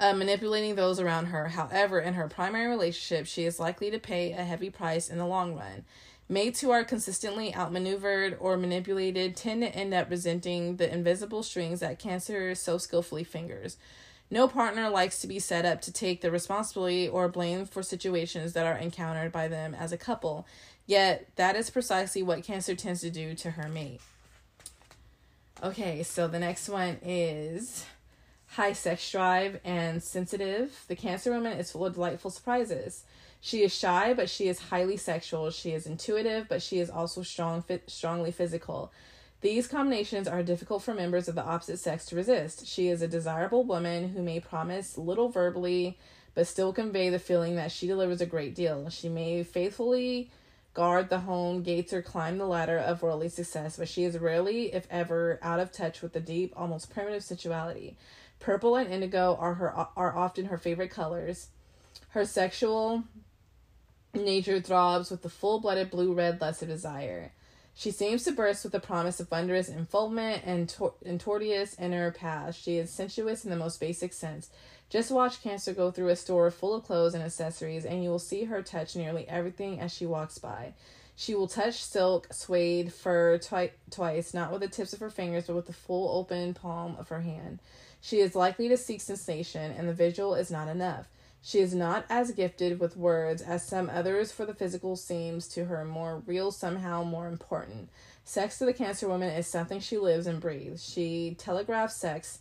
uh, manipulating those around her. However, in her primary relationship, she is likely to pay a heavy price in the long run. Mates who are consistently outmaneuvered or manipulated tend to end up resenting the invisible strings that Cancer so skillfully fingers. No partner likes to be set up to take the responsibility or blame for situations that are encountered by them as a couple, yet, that is precisely what Cancer tends to do to her mate. Okay, so the next one is high sex drive and sensitive. The Cancer woman is full of delightful surprises. She is shy, but she is highly sexual. She is intuitive, but she is also strong, strongly physical. These combinations are difficult for members of the opposite sex to resist. She is a desirable woman who may promise little verbally, but still convey the feeling that she delivers a great deal. She may faithfully guard the home gates or climb the ladder of worldly success, but she is rarely, if ever, out of touch with the deep, almost primitive sensuality. Purple and indigo are her are often her favorite colors. Her sexual Nature throbs with the full blooded blue red lust of desire. She seems to burst with the promise of wondrous enfoldment and, tor- and tortuous inner paths. She is sensuous in the most basic sense. Just watch Cancer go through a store full of clothes and accessories, and you will see her touch nearly everything as she walks by. She will touch silk, suede, fur twi- twice, not with the tips of her fingers, but with the full open palm of her hand. She is likely to seek sensation, and the visual is not enough. She is not as gifted with words as some others, for the physical seems to her more real, somehow more important. Sex to the Cancer woman is something she lives and breathes. She telegraphs sex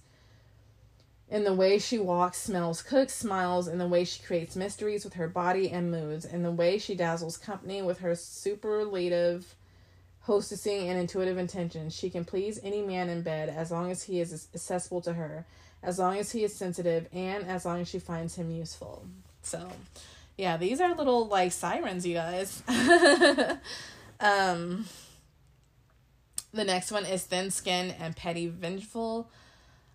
in the way she walks, smells, cooks, smiles, in the way she creates mysteries with her body and moods, in the way she dazzles company with her superlative hostessing and intuitive intentions. She can please any man in bed as long as he is accessible to her, as long as he is sensitive, and as long as she finds him useful. So, yeah, these are little like sirens, you guys. um, the next one is thin skin and petty vengeful.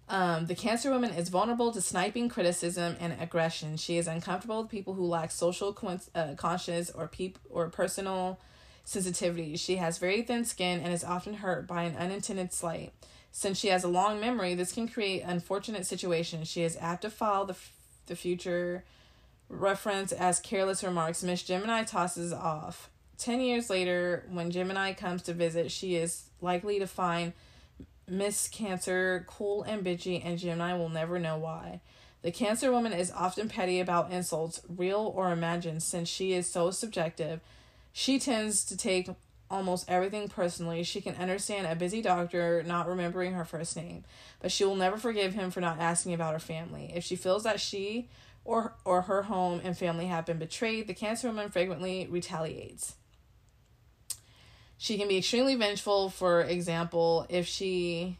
Um, the Cancer woman is vulnerable to sniping, criticism, and aggression. She is uncomfortable with people who lack social con- uh, conscience or peop- or personal sensitivity. She has very thin skin and is often hurt by an unintended slight. Since she has a long memory, this can create unfortunate situations. She is apt to file the, f- the future reference as careless remarks. Miss Gemini tosses off. Ten years later, when Gemini comes to visit, she is likely to find Miss Cancer cool and bitchy, and Gemini will never know why. The Cancer woman is often petty about insults, real or imagined, since she is so subjective. She tends to take almost everything personally. She can understand a busy doctor not remembering her first name, but she will never forgive him for not asking about her family. If she feels that she or or her home and family have been betrayed, the Cancer woman frequently retaliates. She can be extremely vengeful, for example, if she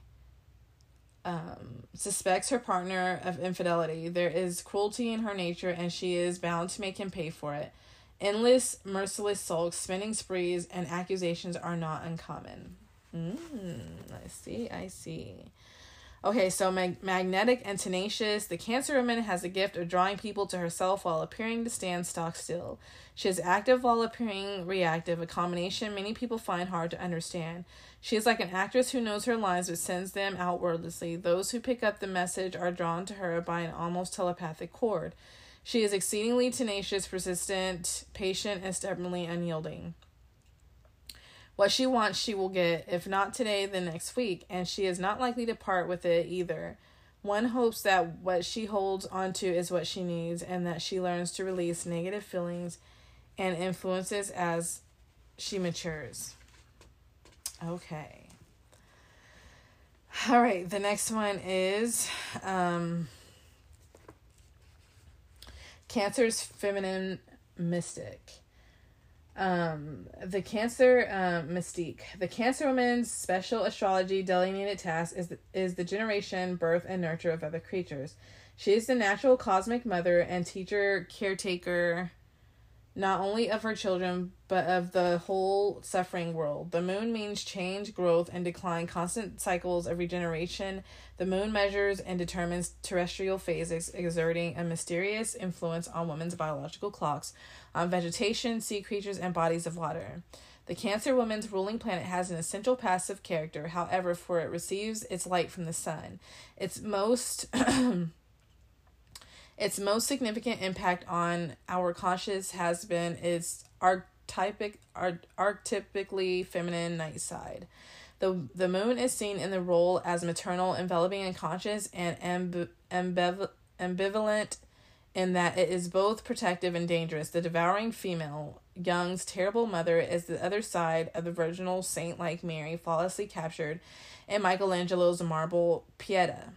um, suspects her partner of infidelity. There is cruelty in her nature, and she is bound to make him pay for it. Endless, merciless sulks, spending sprees, and accusations are not uncommon. Mm, I see, I see. Okay, so mag- magnetic and tenacious. The Cancer woman has a gift of drawing people to herself while appearing to stand stock still. She is active while appearing reactive, a combination many people find hard to understand. She is like an actress who knows her lines but sends them out wordlessly. Those who pick up the message are drawn to her by an almost telepathic cord. She is exceedingly tenacious, persistent, patient, and stubbornly unyielding. What she wants, she will get, if not today, then next week, and she is not likely to part with it either. One hopes that what she holds onto is what she needs, and that she learns to release negative feelings and influences as she matures. Okay. All right, the next one is um, Cancer's feminine mystic. Um, the Cancer uh, mystique. The Cancer woman's special astrology delineated task is the, is the generation, birth, and nurture of other creatures. She is the natural cosmic mother and teacher, caretaker, not only of her children, but of the whole suffering world. The moon means change, growth, and decline, constant cycles of regeneration. The moon measures and determines terrestrial phases, exerting a mysterious influence on women's biological clocks, on vegetation, sea creatures, and bodies of water. The Cancer woman's ruling planet has an essential passive character, however, for it receives its light from the sun. Its most its most significant impact on our conscious has been its archetypic, archetypically feminine night side. The, the moon is seen in the role as maternal, enveloping and conscious, and amb- ambiv- ambivalent in that it is both protective and dangerous. The devouring female, Jung's terrible mother, is the other side of the virginal saint like Mary, flawlessly captured in Michelangelo's marble Pieta.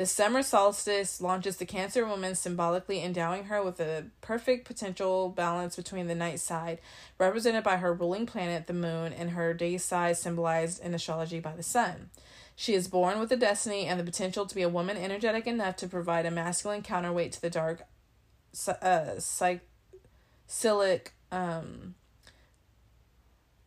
The summer solstice launches the Cancer woman, symbolically endowing her with a perfect potential balance between the night side, represented by her ruling planet, the moon, and her day side, symbolized in astrology by the sun. She is born with a destiny and the potential to be a woman energetic enough to provide a masculine counterweight to the dark, uh, cyclic, um,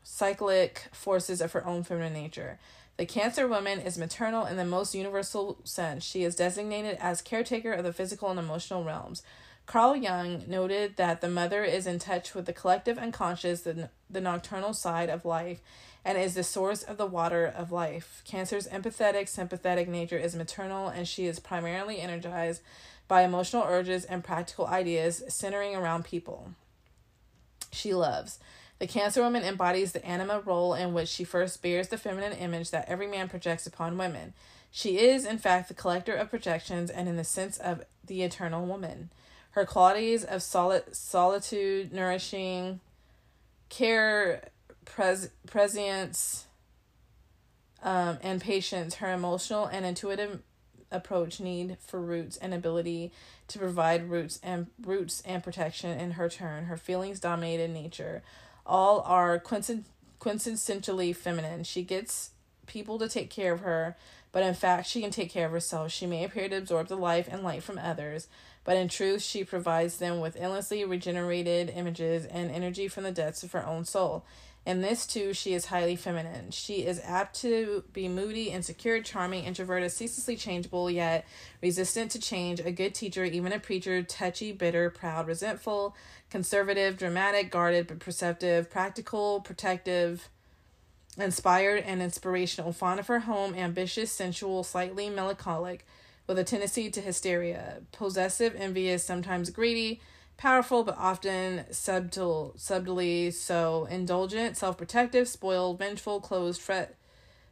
cyclic forces of her own feminine nature. The Cancer woman is maternal in the most universal sense. She is designated as caretaker of the physical and emotional realms. Carl Jung noted that the mother is in touch with the collective unconscious, the, the nocturnal side of life, and is the source of the water of life. Cancer's empathetic, sympathetic nature is maternal, and she is primarily energized by emotional urges and practical ideas centering around people. She loves. The Cancer woman embodies the anima role in which she first bears the feminine image that every man projects upon women. She is, in fact, the collector of projections and in the sense of the eternal woman. Her qualities of solid, solitude, nourishing, care, pres- prescience, um, and patience, her emotional and intuitive approach need for roots and ability to provide roots and roots and protection in her turn her feelings dominated nature all are quintessentially feminine. She gets people to take care of her but in fact she can take care of herself. She may appear to absorb the life and light from others but in truth she provides them with endlessly regenerated images and energy from the depths of her own soul in this, too, she is highly feminine. She is apt to be moody, insecure, charming, introverted, ceaselessly changeable, yet resistant to change, a good teacher, even a preacher, touchy, bitter, proud, resentful, conservative, dramatic, guarded, but perceptive, practical, protective, inspired, and inspirational, fond of her home, ambitious, sensual, slightly melancholic, with a tendency to hysteria, possessive, envious, sometimes greedy powerful but often subtle subtly so indulgent self-protective spoiled vengeful closed fret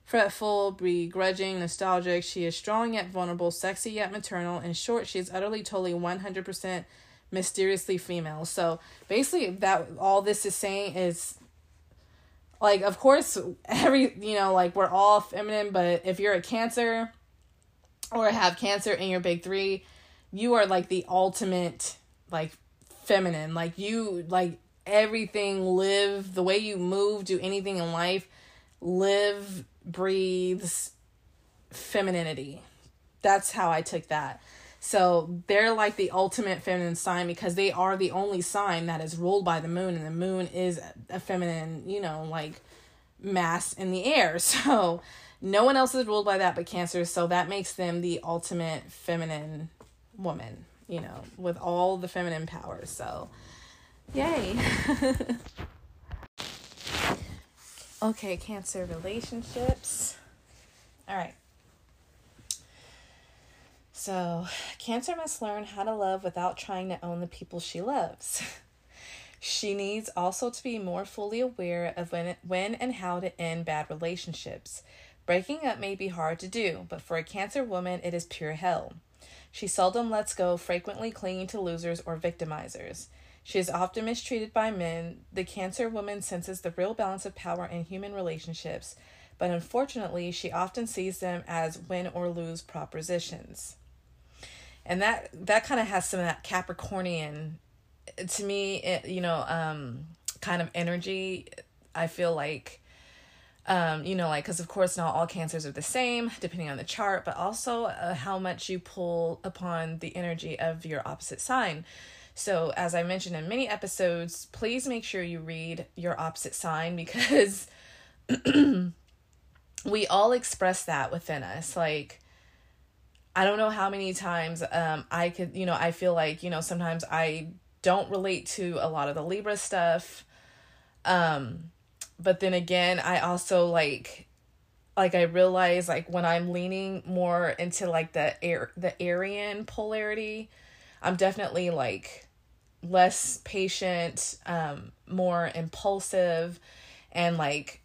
fretful begrudging nostalgic. She is strong yet vulnerable sexy yet maternal. In short she is utterly totally 100% mysteriously female. So basically that all this is saying is like of course every you know like we're all feminine but if you're a cancer or have cancer in your big three you are like the ultimate like feminine. Like you like everything live the way you move, do anything in life, live breathes femininity. That's how I took that. So they're like the ultimate feminine sign because they are the only sign that is ruled by the moon, and the moon is a feminine, you know, like mass in the air. So no one else is ruled by that but Cancer. So that makes them the ultimate feminine woman you know, with all the feminine powers. So, yay. okay, Cancer relationships. All right. So, Cancer must learn how to love without trying to own the people she loves. she needs also to be more fully aware of when, when and how to end bad relationships. Breaking up may be hard to do, but for a Cancer woman, it is pure hell. She seldom lets go, frequently clinging to losers or victimizers. She is often mistreated by men. The Cancer woman senses the real balance of power in human relationships, but unfortunately, she often sees them as win or lose propositions. And that that kind of has some of that Capricornian to me, it, you know, um kind of energy. I feel like um, you know, like, because of course, not all cancers are the same depending on the chart, but also uh, how much you pull upon the energy of your opposite sign. So, as I mentioned in many episodes, please make sure you read your opposite sign because we all express that within us. Like, I don't know how many times um, I could, you know, I feel like, you know, sometimes I don't relate to a lot of the Libra stuff. Um, but then again i also like like i realize like when i'm leaning more into like the air the arian polarity i'm definitely like less patient um more impulsive and like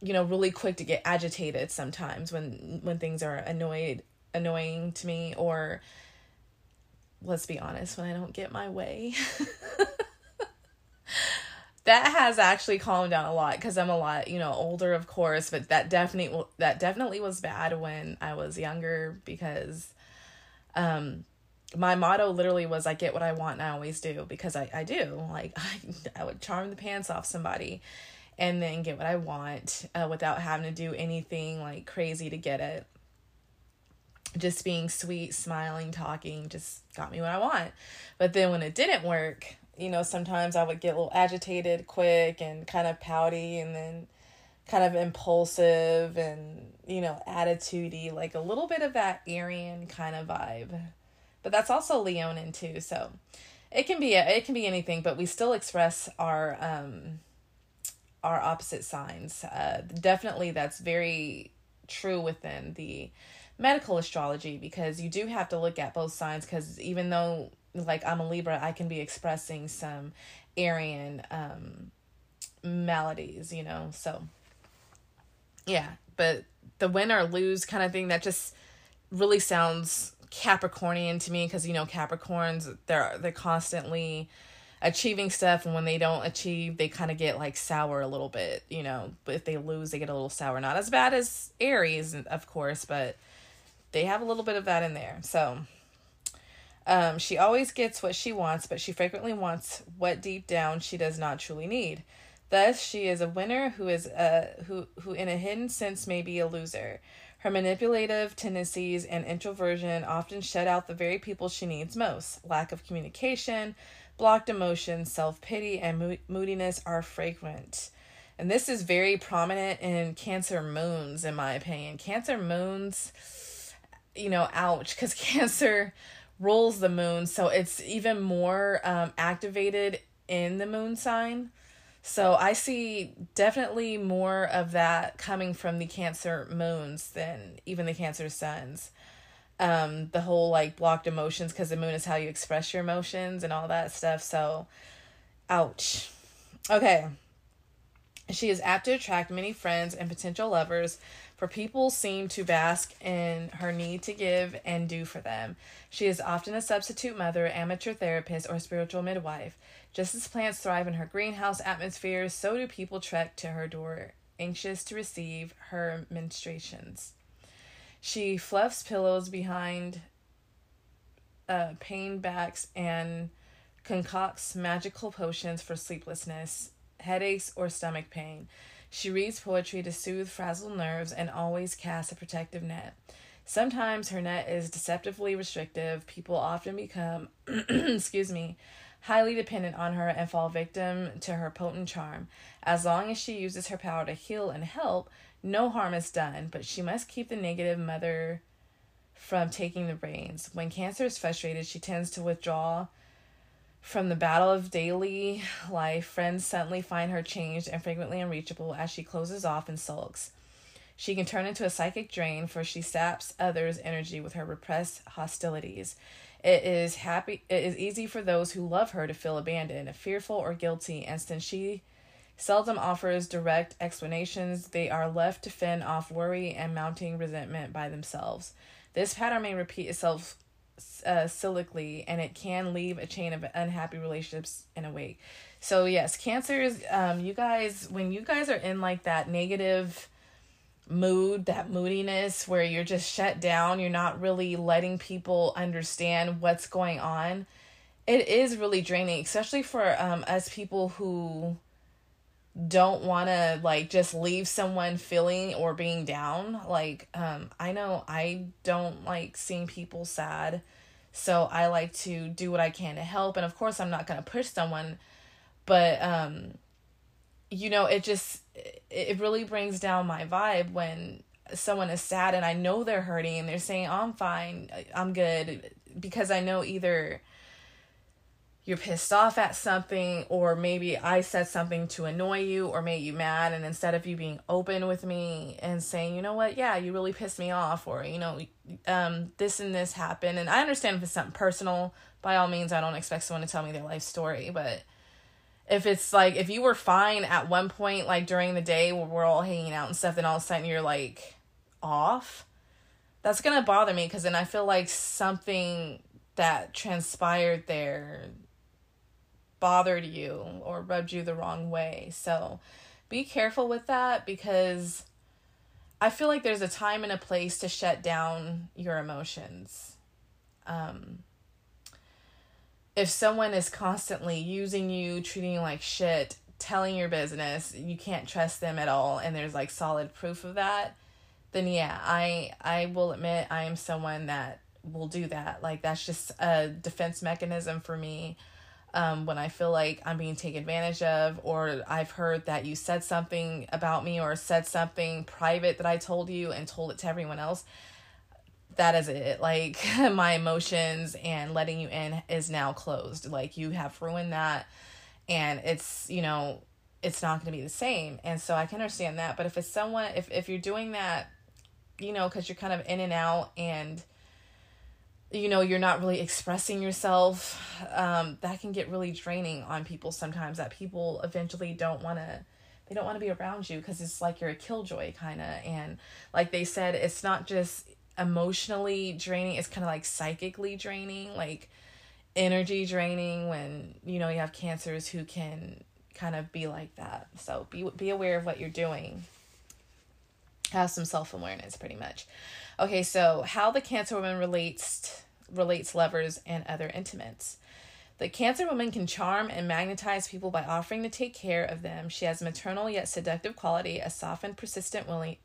you know really quick to get agitated sometimes when when things are annoyed annoying to me or let's be honest when i don't get my way that has actually calmed down a lot because I'm a lot, you know, older, of course. But that definitely that definitely was bad when I was younger because, um, my motto literally was I get what I want and I always do because I I do like I I would charm the pants off somebody, and then get what I want uh, without having to do anything like crazy to get it. Just being sweet, smiling, talking just got me what I want. But then when it didn't work, you know, sometimes I would get a little agitated quick and kind of pouty and then kind of impulsive and, you know, attitudey, like a little bit of that Arian kind of vibe. But that's also Leonin too, so it can be it can be anything, but we still express our um our opposite signs. Uh definitely that's very true within the medical astrology because you do have to look at both signs because even though like I'm a Libra, I can be expressing some Arian um maladies, you know. So yeah, but the win or lose kind of thing that just really sounds Capricornian to me because you know Capricorns they're they're constantly achieving stuff and when they don't achieve they kind of get like sour a little bit you know? But if they lose they get a little sour. Not as bad as aries of course but they have a little bit of that in there. So um, she always gets what she wants but she frequently wants what deep down she does not truly need thus she is a winner who is a who who in a hidden sense may be a loser her manipulative tendencies and introversion often shut out the very people she needs most. Lack of communication, blocked emotions, self pity, and moodiness are frequent. And this is very prominent in Cancer moons, in my opinion. Cancer moons, you know, ouch, because Cancer rules the moon, so it's even more um, activated in the moon sign. So I see definitely more of that coming from the Cancer moons than even the Cancer suns. Um, the whole like blocked emotions because the moon is how you express your emotions and all that stuff. So, ouch. Okay. She is apt to attract many friends and potential lovers, for people seem to bask in her need to give and do for them. She is often a substitute mother, amateur therapist, or spiritual midwife. Just as plants thrive in her greenhouse atmosphere, so do people trek to her door, anxious to receive her ministrations. She fluffs pillows behind uh, pain backs and concocts magical potions for sleeplessness, headaches, or stomach pain. She reads poetry to soothe frazzled nerves and always casts a protective net. Sometimes her net is deceptively restrictive. People often become, excuse me, highly dependent on her and fall victim to her potent charm. As long as she uses her power to heal and help, no harm is done, but she must keep the negative mother from taking the reins. When Cancer is frustrated, she tends to withdraw from the battle of daily life. Friends suddenly find her changed and frequently unreachable as she closes off and sulks. She can turn into a psychic drain, for she saps others' energy with her repressed hostilities. It is happy it is easy for those who love her to feel abandoned, fearful or guilty, and since she seldom offers direct explanations, they are left to fend off worry and mounting resentment by themselves. This pattern may repeat itself uh, cyclically, and it can leave a chain of unhappy relationships in a wake. So yes, cancers, um, you guys, when you guys are in like that negative mood, that moodiness where you're just shut down, you're not really letting people understand what's going on. It is really draining, especially for um, us people who don't want to like just leave someone feeling or being down. Like, um, I know I don't like seeing people sad, so I like to do what I can to help. And of course, I'm not going to push someone, but um, you know, it just it really brings down my vibe when someone is sad and I know they're hurting and they're saying, oh, "I'm fine, I'm good," because I know either you're pissed off at something or maybe I said something to annoy you or made you mad and instead of you being open with me and saying, "You know what? Yeah, you really pissed me off," or, you know, um this and this happened and I understand if it's something personal, by all means I don't expect someone to tell me their life story, but if it's like if you were fine at one point like during the day where we're all hanging out and stuff then all of a sudden you're like off that's gonna bother me because then i feel like something that transpired there bothered you or rubbed you the wrong way so be careful with that because i feel like there's a time and a place to shut down your emotions um if someone is constantly using you, treating you like shit, telling your business, you can't trust them at all and there's like solid proof of that, then yeah, I I will admit I am someone that will do that. Like that's just a defense mechanism for me. Um, when I feel like I'm being taken advantage of, or I've heard that you said something about me or said something private that I told you and told it to everyone else, that is it. Like my emotions and letting you in is now closed. Like you have ruined that and it's, you know, it's not going to be the same. And so I can understand that, but if it's someone if if you're doing that, you know, cuz you're kind of in and out and you know, you're not really expressing yourself, um that can get really draining on people sometimes that people eventually don't want to they don't want to be around you because it's like you're a killjoy kind of and like they said it's not just emotionally draining it's kind of like psychically draining like energy draining when you know you have cancers who can kind of be like that. So be be aware of what you're doing. Have some self-awareness pretty much. Okay, so how the cancer woman relates relates lovers and other intimates. The Cancer woman can charm and magnetize people by offering to take care of them. She has maternal yet seductive quality, a soft and persistent willing,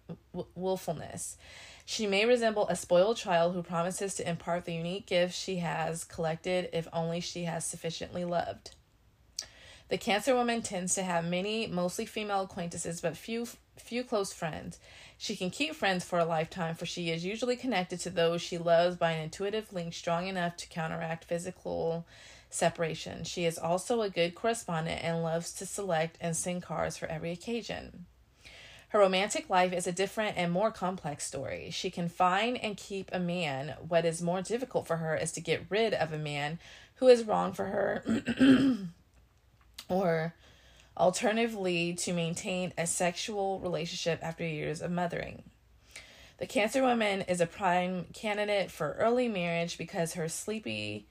willfulness. She may resemble a spoiled child who promises to impart the unique gifts she has collected if only she has sufficiently loved. The Cancer woman tends to have many, mostly female acquaintances, but few few close friends. She can keep friends for a lifetime, for she is usually connected to those she loves by an intuitive link strong enough to counteract physical separation. She is also a good correspondent and loves to select and send cards for every occasion. Her romantic life is a different and more complex story. She can find and keep a man. What is more difficult for her is to get rid of a man who is wrong for her, or alternatively, to maintain a sexual relationship after years of mothering. The Cancer woman is a prime candidate for early marriage because her sleepy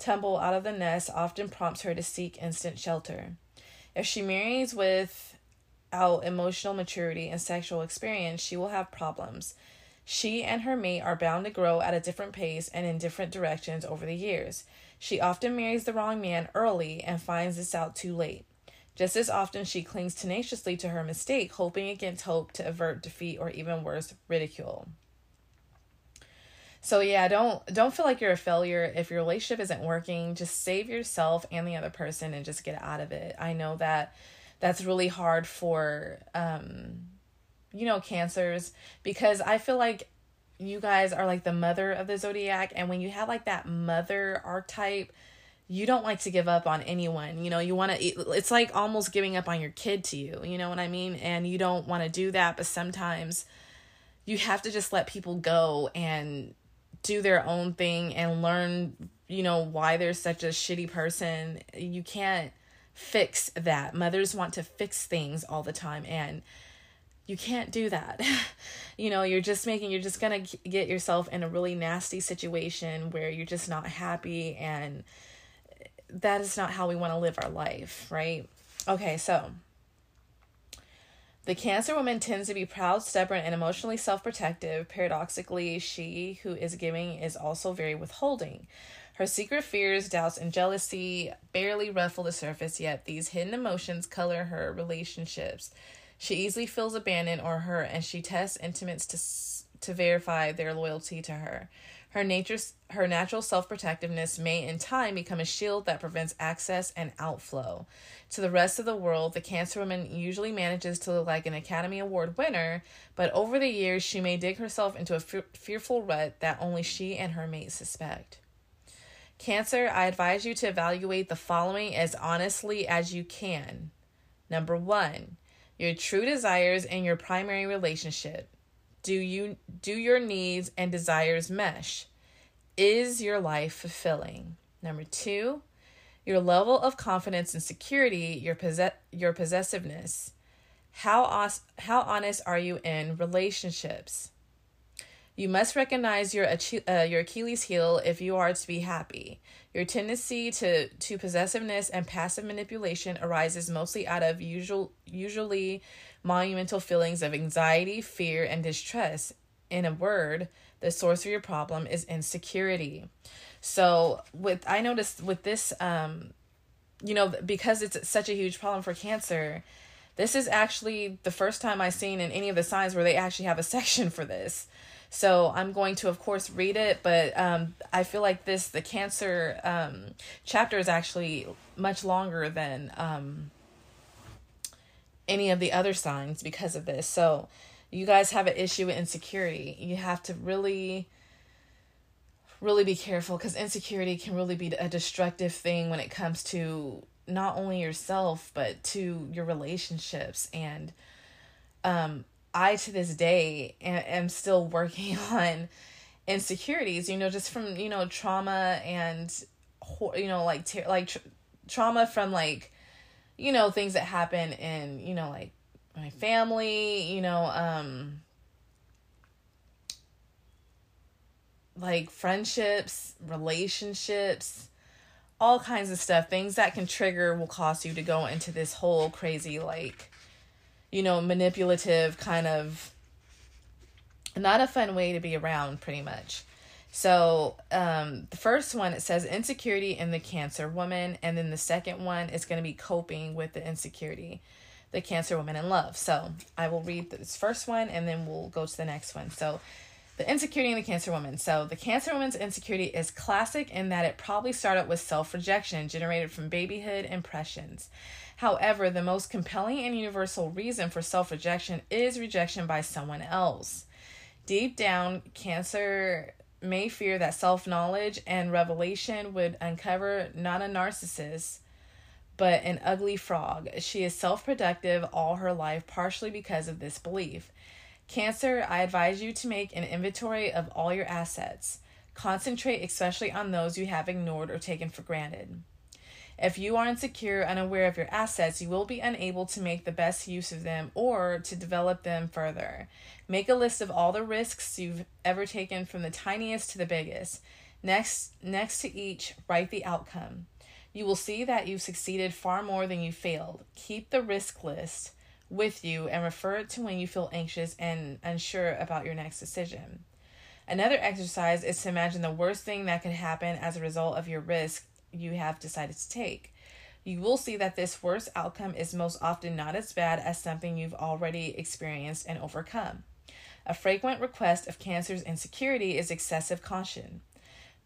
tumble out of the nest often prompts her to seek instant shelter. If she marries without emotional maturity and sexual experience, she will have problems. She and her mate are bound to grow at a different pace and in different directions over the years. She often marries the wrong man early and finds this out too late. Just as often, she clings tenaciously to her mistake, hoping against hope to avert defeat or even worse, ridicule. So yeah, don't don't feel like you're a failure if your relationship isn't working. Just save yourself and the other person and just get out of it. I know that that's really hard for um you know cancers because I feel like you guys are like the mother of the zodiac and when you have like that mother archetype you don't like to give up on anyone you know you want to it's like almost giving up on your kid to you you know what i mean and you don't want to do that but sometimes you have to just let people go and do their own thing and learn, you know, why they're such a shitty person. You can't fix that. Mothers want to fix things all the time and you can't do that. you know, you're just making you're just going to get yourself in a really nasty situation where you're just not happy and that is not how we want to live our life, right? Okay, so the Cancer woman tends to be proud, stubborn, and emotionally self protective. Paradoxically, she who is giving is also very withholding. Her secret fears, doubts, and jealousy barely ruffle the surface, yet these hidden emotions color her relationships. She easily feels abandoned or hurt, and she tests intimates to, to verify their loyalty to her. Her nature's her natural self-protectiveness may in time become a shield that prevents access and outflow. To the rest of the world, the Cancer woman usually manages to look like an Academy Award winner, but over the years she may dig herself into a fearful rut that only she and her mate suspect. Cancer, I advise you to evaluate the following as honestly as you can. Number 1, your true desires in your primary relationship. Do you do your needs and desires mesh? Is your life fulfilling? Number 2, your level of confidence and security, your possess your possessiveness. How os- how honest are you in relationships? You must recognize your uh, your Achilles heel if you are to be happy. Your tendency to, to possessiveness and passive manipulation arises mostly out of usual usually monumental feelings of anxiety, fear, and distress. In a word, the source of your problem is insecurity. So with I noticed with this um you know because it's such a huge problem for cancer, this is actually the first time I've seen in any of the signs where they actually have a section for this. So I'm going to, of course, read it, but um, I feel like this, the cancer um, chapter is actually much longer than um, any of the other signs because of this. So you guys have an issue with insecurity. You have to really, really be careful because insecurity can really be a destructive thing when it comes to not only yourself, but to your relationships and um I to this day am, still working on insecurities, you know, just from, you know, trauma and you know, like ter- like tr- trauma from like you know, things that happen in, you know, like my family, you know, um like friendships, relationships, all kinds of stuff. Things that can trigger will cause you to go into this whole crazy, like, you know, manipulative kind of not a fun way to be around, pretty much. So, um, the first one it says insecurity in the Cancer woman, and then the second one is going to be coping with the insecurity, the Cancer woman in love. So, I will read this first one and then we'll go to the next one. So, the insecurity in the Cancer woman. So, the Cancer woman's insecurity is classic in that it probably started with self rejection generated from babyhood impressions. However, the most compelling and universal reason for self rejection is rejection by someone else. Deep down, Cancer may fear that self knowledge and revelation would uncover not a narcissist, but an ugly frog. She is self productive all her life, partially because of this belief. Cancer, I advise you to make an inventory of all your assets. Concentrate especially on those you have ignored or taken for granted. If you are insecure, aware of your assets, you will be unable to make the best use of them or to develop them further. Make a list of all the risks you've ever taken from the tiniest to the biggest. Next, next to each, write the outcome. You will see that you've succeeded far more than you failed. Keep the risk list with you and refer it to when you feel anxious and unsure about your next decision. Another exercise is to imagine the worst thing that could happen as a result of your risk you have decided to take. You will see that this worst outcome is most often not as bad as something you've already experienced and overcome. A frequent request of Cancer's insecurity is excessive caution.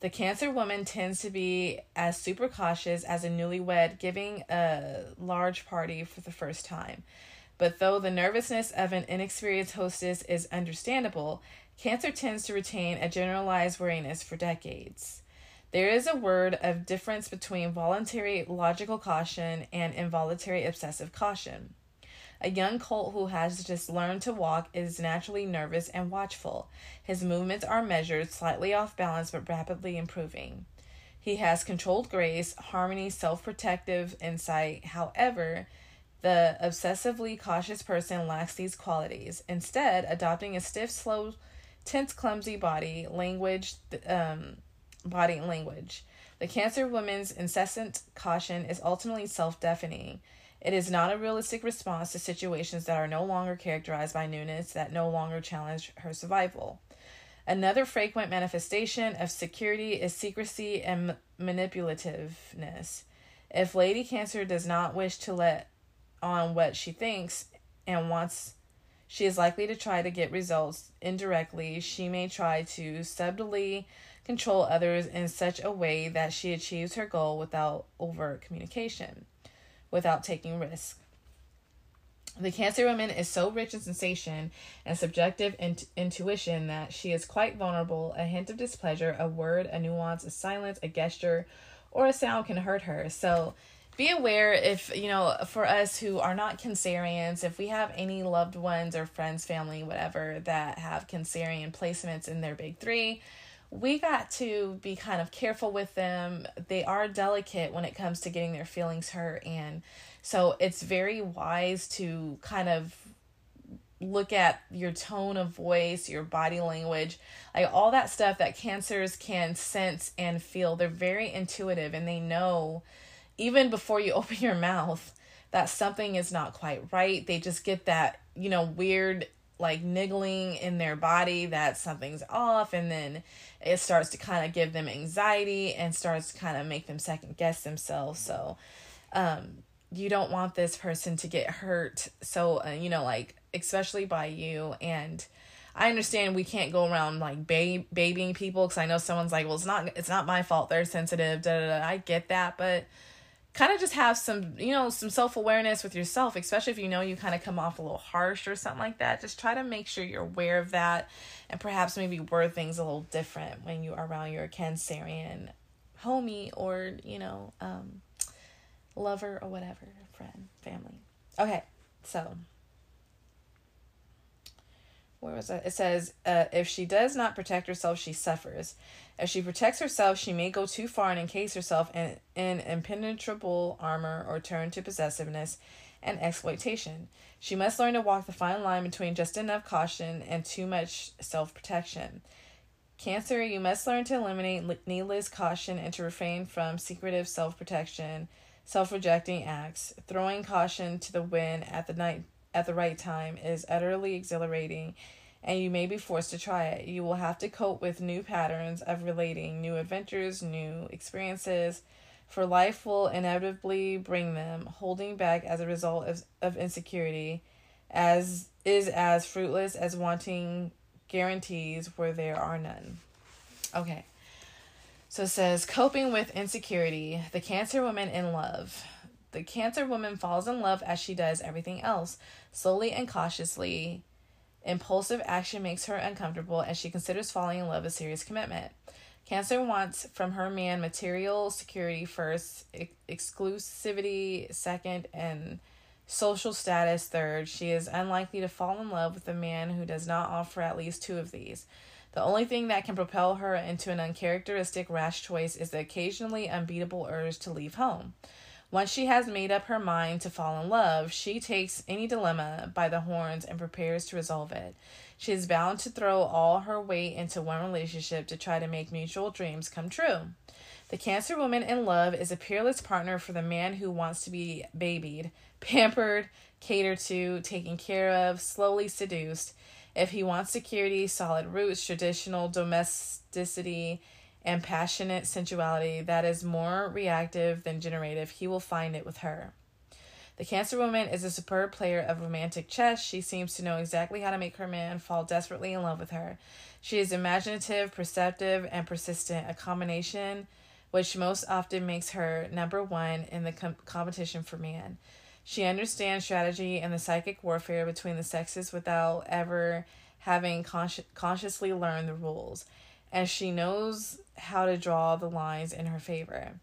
The Cancer woman tends to be as super cautious as a newlywed giving a large party for the first time. But though the nervousness of an inexperienced hostess is understandable, Cancer tends to retain a generalized wariness for decades. There is a word of difference between voluntary logical caution and involuntary obsessive caution. A young colt who has just learned to walk is naturally nervous and watchful. His movements are measured, slightly off balance, but rapidly improving. He has controlled grace, harmony, self protective insight. However, the obsessively cautious person lacks these qualities, instead, adopting a stiff, slow, tense, clumsy body, language, um, body language. The Cancer woman's incessant caution is ultimately self deafening. It is not a realistic response to situations that are no longer characterized by newness, that no longer challenge her survival. Another frequent manifestation of security is secrecy and manipulativeness. If Lady Cancer does not wish to let on what she thinks and wants, she is likely to try to get results indirectly. She may try to subtly control others in such a way that she achieves her goal without overt communication, without taking risk. The Cancer woman is so rich in sensation and subjective int- intuition that she is quite vulnerable. A hint of displeasure, a word, a nuance, a silence, a gesture, or a sound can hurt her. So be aware if, you know, for us who are not Cancerians, if we have any loved ones or friends, family, whatever, that have Cancerian placements in their big three, we got to be kind of careful with them. They are delicate when it comes to getting their feelings hurt. And so it's very wise to kind of look at your tone of voice, your body language, like all that stuff that cancers can sense and feel. They're very intuitive and they know even before you open your mouth that something is not quite right. They just get that, you know, weird like niggling in their body that something's off and then it starts to kind of give them anxiety and starts to kind of make them second guess themselves so um you don't want this person to get hurt so uh, you know like especially by you and I understand we can't go around like ba- babying people because I know someone's like, well, it's not it's not my fault. They're sensitive. Da, da, da. I get that, but kind of just have some you know some self-awareness with yourself especially if you know you kind of come off a little harsh or something like that. Just try to make sure you're aware of that and perhaps maybe word things a little different when you are around your cancerian homie or you know um lover or whatever friend family. Okay so where was it? It says, uh, if she does not protect herself, she suffers. If she protects herself, she may go too far and encase herself in, in impenetrable armor or turn to possessiveness and exploitation. She must learn to walk the fine line between just enough caution and too much self protection. Cancer, you must learn to eliminate needless caution and to refrain from secretive self protection, self rejecting acts. Throwing caution to the wind at the night at the right time is utterly exhilarating and you may be forced to try it. You will have to cope with new patterns of relating, new adventures, new experiences, for life will inevitably bring them, holding back as a result of, of insecurity, as is as fruitless as wanting guarantees where there are none. Okay. So it says coping with insecurity, the cancer woman in love. The cancer woman falls in love as she does everything else, slowly and cautiously, Impulsive action makes her uncomfortable, and she considers falling in love a serious commitment. Cancer wants from her man material security first, ex- exclusivity second, and social status third. She is unlikely to fall in love with a man who does not offer at least two of these. The only thing that can propel her into an uncharacteristic rash choice is the occasionally unbeatable urge to leave home. Once she has made up her mind to fall in love, she takes any dilemma by the horns and prepares to resolve it. She is bound to throw all her weight into one relationship to try to make mutual dreams come true. The Cancer woman in love is a peerless partner for the man who wants to be babied, pampered, catered to, taken care of, slowly seduced. If he wants security, solid roots, traditional domesticity, and passionate sensuality that is more reactive than generative, he will find it with her. The Cancer woman is a superb player of romantic chess. She seems to know exactly how to make her man fall desperately in love with her. She is imaginative, perceptive, and persistent, a combination which most often makes her number one in the com- competition for man. She understands strategy and the psychic warfare between the sexes without ever having consci- consciously learned the rules and she knows how to draw the lines in her favor.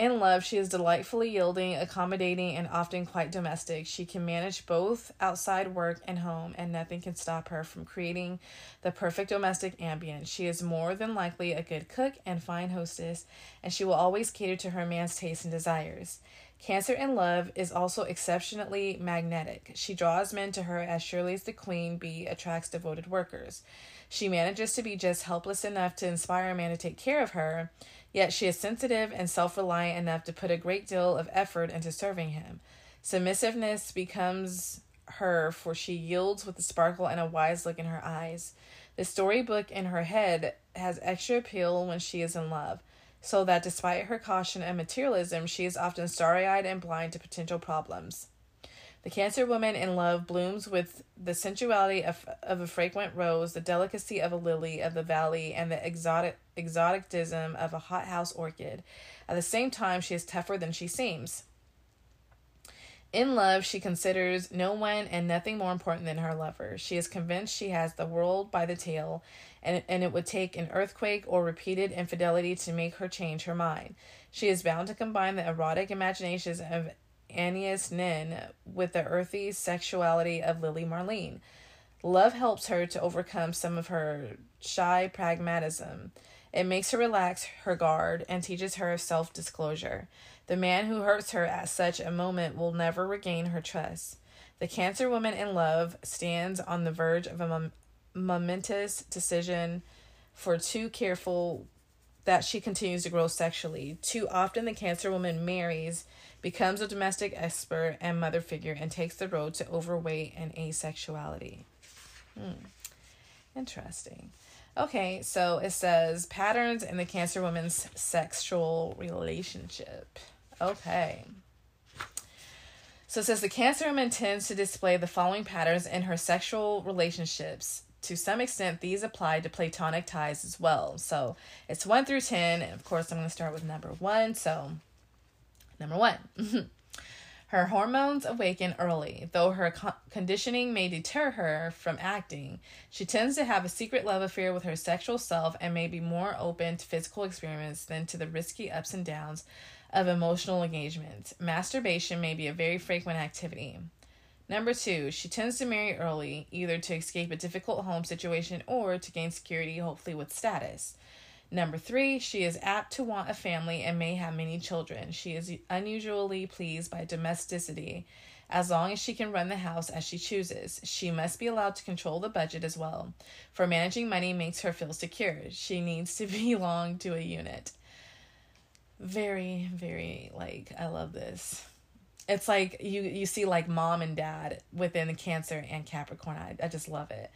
In love, she is delightfully yielding, accommodating, and often quite domestic. She can manage both outside work and home, and nothing can stop her from creating the perfect domestic ambience. She is more than likely a good cook and fine hostess, and she will always cater to her man's tastes and desires. Cancer in love is also exceptionally magnetic. She draws men to her as surely as the queen bee attracts devoted workers. She manages to be just helpless enough to inspire a man to take care of her, yet she is sensitive and self reliant enough to put a great deal of effort into serving him. Submissiveness becomes her, for she yields with a sparkle and a wise look in her eyes. The storybook in her head has extra appeal when she is in love, so that despite her caution and materialism, she is often starry eyed and blind to potential problems. The Cancer woman in love blooms with the sensuality of, of a fragrant rose, the delicacy of a lily of the valley, and the exotic exoticism of a hothouse orchid. At the same time, she is tougher than she seems. In love, she considers no one and nothing more important than her lover. She is convinced she has the world by the tail, and, and it would take an earthquake or repeated infidelity to make her change her mind. She is bound to combine the erotic imaginations of Anais Nin with the earthy sexuality of Lily Marlene. Love helps her to overcome some of her shy pragmatism. It makes her relax her guard and teaches her self disclosure. The man who hurts her at such a moment will never regain her trust. The Cancer woman in love stands on the verge of a mom- momentous decision for too careful that she continues to grow sexually. Too often, the Cancer woman marries becomes a domestic expert and mother figure, and takes the road to overweight and asexuality. Hmm. Interesting. Okay, so it says patterns in the Cancer woman's sexual relationship. Okay. So it says the Cancer woman tends to display the following patterns in her sexual relationships. To some extent, these apply to platonic ties as well. So it's 1 through 10. And of course, I'm going to start with number 1. So Number one, her hormones awaken early. Though her co- conditioning may deter her from acting, she tends to have a secret love affair with her sexual self and may be more open to physical experiments than to the risky ups and downs of emotional engagement. Masturbation may be a very frequent activity. Number two, she tends to marry early, either to escape a difficult home situation or to gain security, hopefully with status. Number three, she is apt to want a family and may have many children. She is unusually pleased by domesticity, as long as she can run the house as she chooses. She must be allowed to control the budget as well, for managing money makes her feel secure. She needs to belong to a unit. Very, very like I love this. It's like you you see like mom and dad within the Cancer and Capricorn. I, I just love it.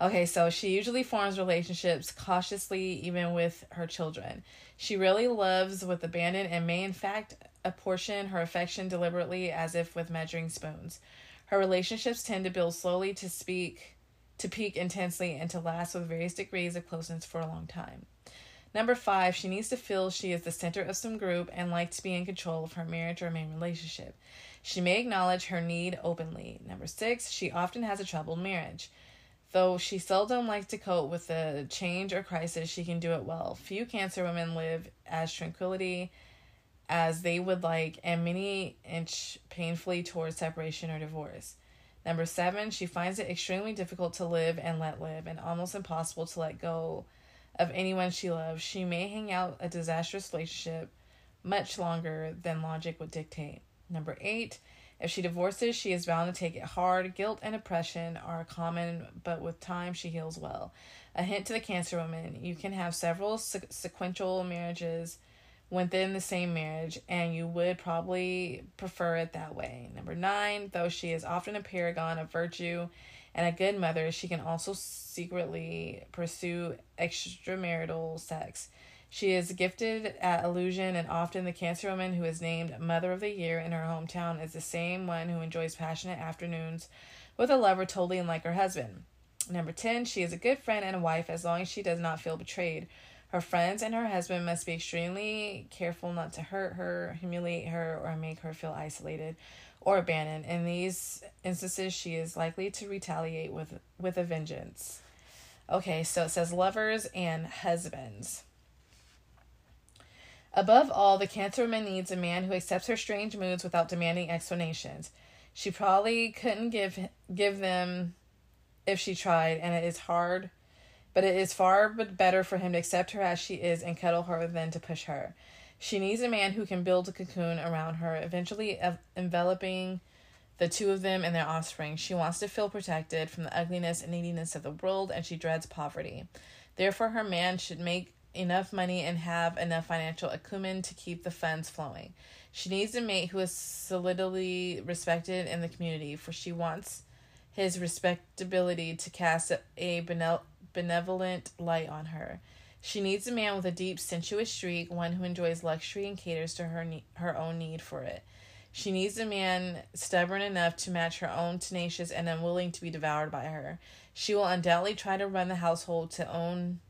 Okay, so she usually forms relationships cautiously, even with her children. She really loves with abandon and may, in fact, apportion her affection deliberately as if with measuring spoons. Her relationships tend to build slowly to speak to peak intensely and to last with various degrees of closeness for a long time. Number five, she needs to feel she is the center of some group and like to be in control of her marriage or main relationship. She may acknowledge her need openly. Number six, she often has a troubled marriage. Though she seldom likes to cope with a change or crisis, she can do it well. Few Cancer women live as tranquility as they would like, and many inch painfully towards separation or divorce. Number seven, she finds it extremely difficult to live and let live, and almost impossible to let go of anyone she loves. She may hang out a disastrous relationship much longer than logic would dictate. Number eight, if she divorces, she is bound to take it hard. Guilt and oppression are common, but with time she heals well. A hint to the Cancer woman you can have several sequential marriages within the same marriage, and you would probably prefer it that way. Number nine, though she is often a paragon of virtue and a good mother, she can also secretly pursue extramarital sex. She is gifted at illusion, and often the Cancer woman who is named Mother of the Year in her hometown is the same one who enjoys passionate afternoons with a lover totally unlike her husband. Number 10, she is a good friend and a wife as long as she does not feel betrayed. Her friends and her husband must be extremely careful not to hurt her, humiliate her, or make her feel isolated or abandoned. In these instances, she is likely to retaliate with, with a vengeance. Okay, so it says lovers and husbands. Above all, the Cancer woman needs a man who accepts her strange moods without demanding explanations. She probably couldn't give give them if she tried, and it is hard but it is far better for him to accept her as she is and cuddle her than to push her. She needs a man who can build a cocoon around her, eventually enveloping the two of them and their offspring. She wants to feel protected from the ugliness and neediness of the world, and she dreads poverty. Therefore, her man should make enough money and have enough financial acumen to keep the funds flowing. She needs a mate who is solidly respected in the community, for she wants his respectability to cast a benevolent light on her. She needs a man with a deep, sensuous streak, one who enjoys luxury and caters to her ne- her own need for it. She needs a man stubborn enough to match her own tenacious and unwilling to be devoured by her. She will undoubtedly try to run the household to own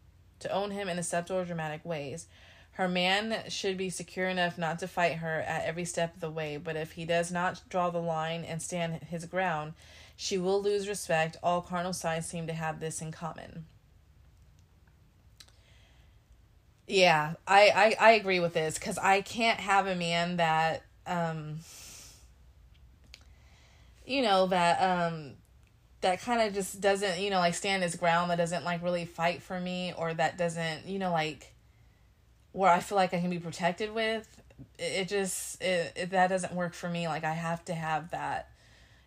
to own him in a subtle or dramatic ways. Her man should be secure enough not to fight her at every step of the way, but if he does not draw the line and stand his ground, she will lose respect. All cardinal signs seem to have this in common. Yeah, I, I, I agree with this because I can't have a man that, um, you know, that, um, that kind of just doesn't, you know, like stand his ground, that doesn't like really fight for me, or that doesn't, you know, like where I feel like I can be protected with. It, just, it, it, that doesn't work for me. Like, I have to have that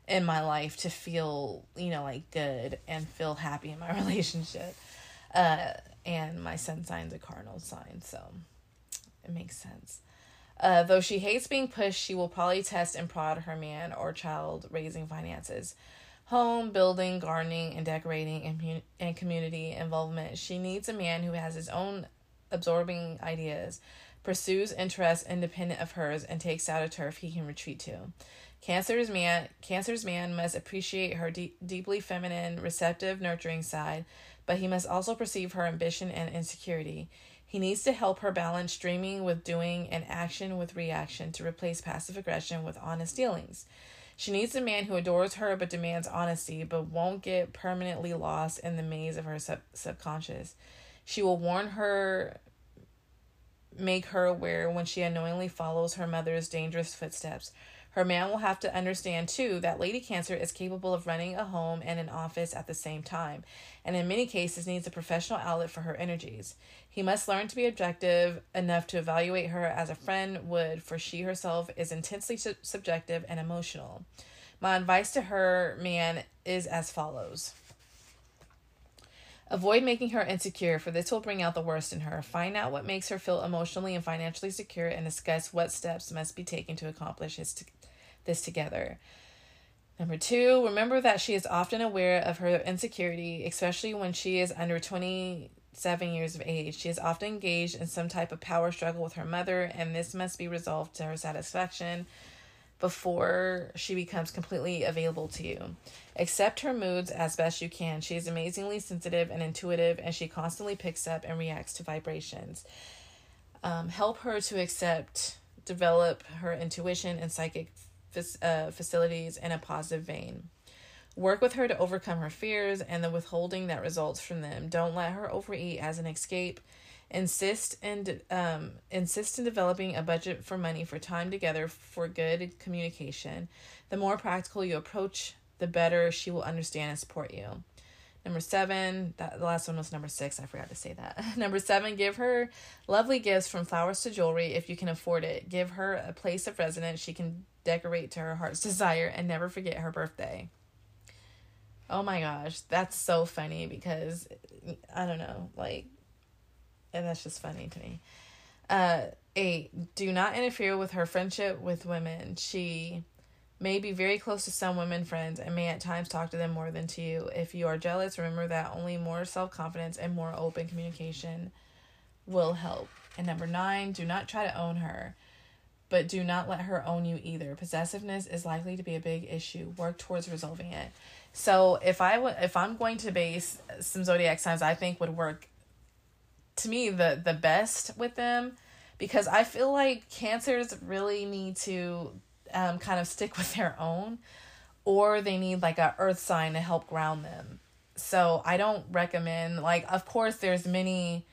in my life to feel, you know, like good and feel happy in my relationship. Uh, and my sun sign's a cardinal sign, so it makes sense. Uh, though she hates being pushed, she will probably test and prod her man or child raising finances. Home, building, gardening, and decorating, and, and community involvement. She needs a man who has his own absorbing ideas, pursues interests independent of hers, and takes out a turf he can retreat to. Cancer's man, Cancer's man must appreciate her de- deeply feminine, receptive, nurturing side, but he must also perceive her ambition and insecurity. He needs to help her balance dreaming with doing and action with reaction to replace passive aggression with honest dealings. She needs a man who adores her but demands honesty, but won't get permanently lost in the maze of her sub- subconscious. She will warn her, make her aware when she unknowingly follows her mother's dangerous footsteps. Her man will have to understand, too, that Lady Cancer is capable of running a home and an office at the same time, and in many cases needs a professional outlet for her energies. He must learn to be objective enough to evaluate her as a friend would, for she herself is intensely su- subjective and emotional. My advice to her, man, is as follows. Avoid making her insecure, for this will bring out the worst in her. Find out what makes her feel emotionally and financially secure and discuss what steps must be taken to accomplish this together. Number two, remember that she is often aware of her insecurity, especially when she is under 27 years of age. She is often engaged in some type of power struggle with her mother, and this must be resolved to her satisfaction before she becomes completely available to you. Accept her moods as best you can. She is amazingly sensitive and intuitive, and she constantly picks up and reacts to vibrations. Um, help her to accept, develop her intuition and psychic uh, facilities in a positive vein. Work with her to overcome her fears and the withholding that results from them. Don't let her overeat as an escape. Insist and um, insist in developing a budget for money for time together for good communication. The more practical you approach, the better she will understand and support you. Number seven, that the last one was number six. I forgot to say that. number seven, give her lovely gifts from flowers to jewelry if you can afford it. Give her a place of residence she can decorate to her heart's desire, and never forget her birthday. Oh my gosh, that's so funny because I don't know, like, and that's just funny to me. Uh, eight, do not interfere with her friendship with women. She may be very close to some women friends and may at times talk to them more than to you. If you are jealous, remember that only more self confidence and more open communication will help. And number nine, do not try to own her but do not let her own you either. Possessiveness is likely to be a big issue. Work towards resolving it. So if I would, if I'm going to base some zodiac signs, I think would work to me the the best with them, because I feel like cancers really need to um, kind of stick with their own, or they need like a earth sign to help ground them. So I don't recommend like of course there's many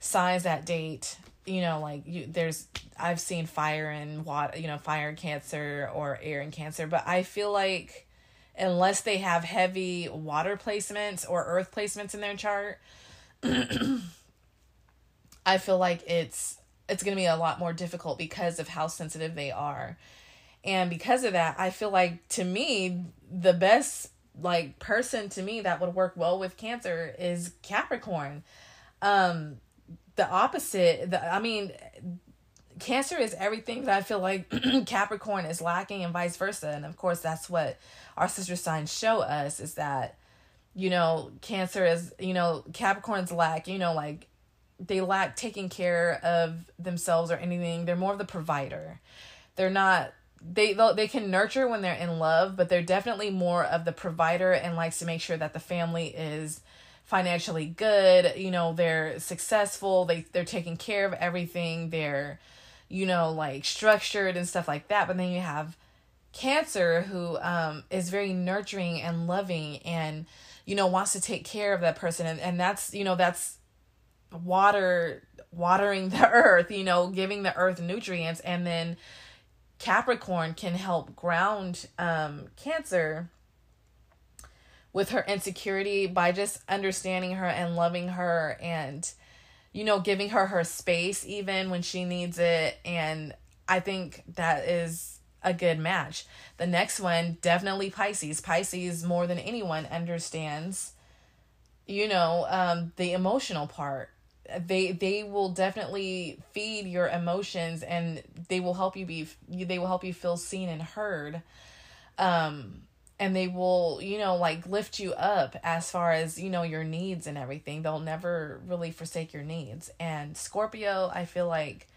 signs that date you know like you there's i've seen fire and water you know fire and cancer or air and cancer but i feel like unless they have heavy water placements or earth placements in their chart i feel like it's it's going to be a lot more difficult because of how sensitive they are and because of that i feel like to me the best like person to me that would work well with cancer is capricorn. Um the opposite the, i mean cancer is everything that i feel like capricorn is lacking and vice versa. And of course that's what our sister signs show us is that you know cancer is you know capricorns lack you know like they lack taking care of themselves or anything. They're more of the provider. They're not they they can nurture when they're in love but they're definitely more of the provider and likes to make sure that the family is financially good you know they're successful they they're taking care of everything they're you know like structured and stuff like that. But then you have cancer who um is very nurturing and loving and you know wants to take care of that person. And, and that's you know that's water watering the earth you know giving the earth nutrients. And then capricorn can help ground um cancer with her insecurity by just understanding her and loving her and you know giving her her space even when she needs it. And i think that is a good match. The next one definitely pisces. Pisces more than anyone understands you know um the emotional part they they will definitely feed your emotions and they will help you be they will help you feel seen and heard. Um and they will you know like lift you up as far as you know your needs and everything. They'll never really forsake your needs. And scorpio i feel like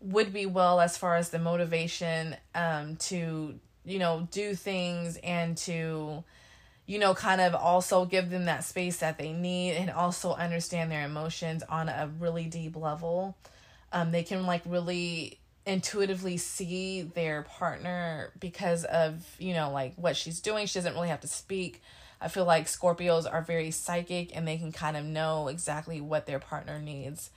would be well as far as the motivation um to you know do things and to you know kind of also give them that space that they need and also understand their emotions on a really deep level. Um they can like really intuitively see their partner because of you know like what she's doing. She doesn't really have to speak. I feel like scorpios are very psychic and they can kind of know exactly what their partner needs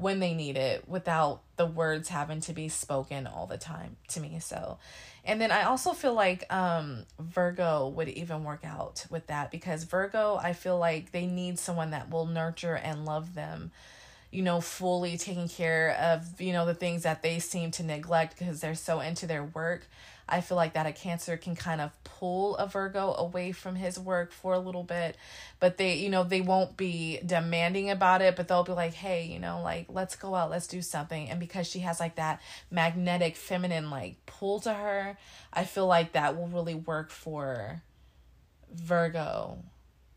when they need it without the words having to be spoken all the time to me so and then i also feel like um virgo would even work out with that because virgo i feel like they need someone that will nurture and love them you know, fully taking care of, you know, the things that they seem to neglect because they're so into their work. I feel like that a Cancer can kind of pull a Virgo away from his work for a little bit, but they, you know, they won't be demanding about it, but they'll be like, hey, you know, like, let's go out, let's do something. And because she has like that magnetic feminine like pull to her, I feel like that will really work for Virgo,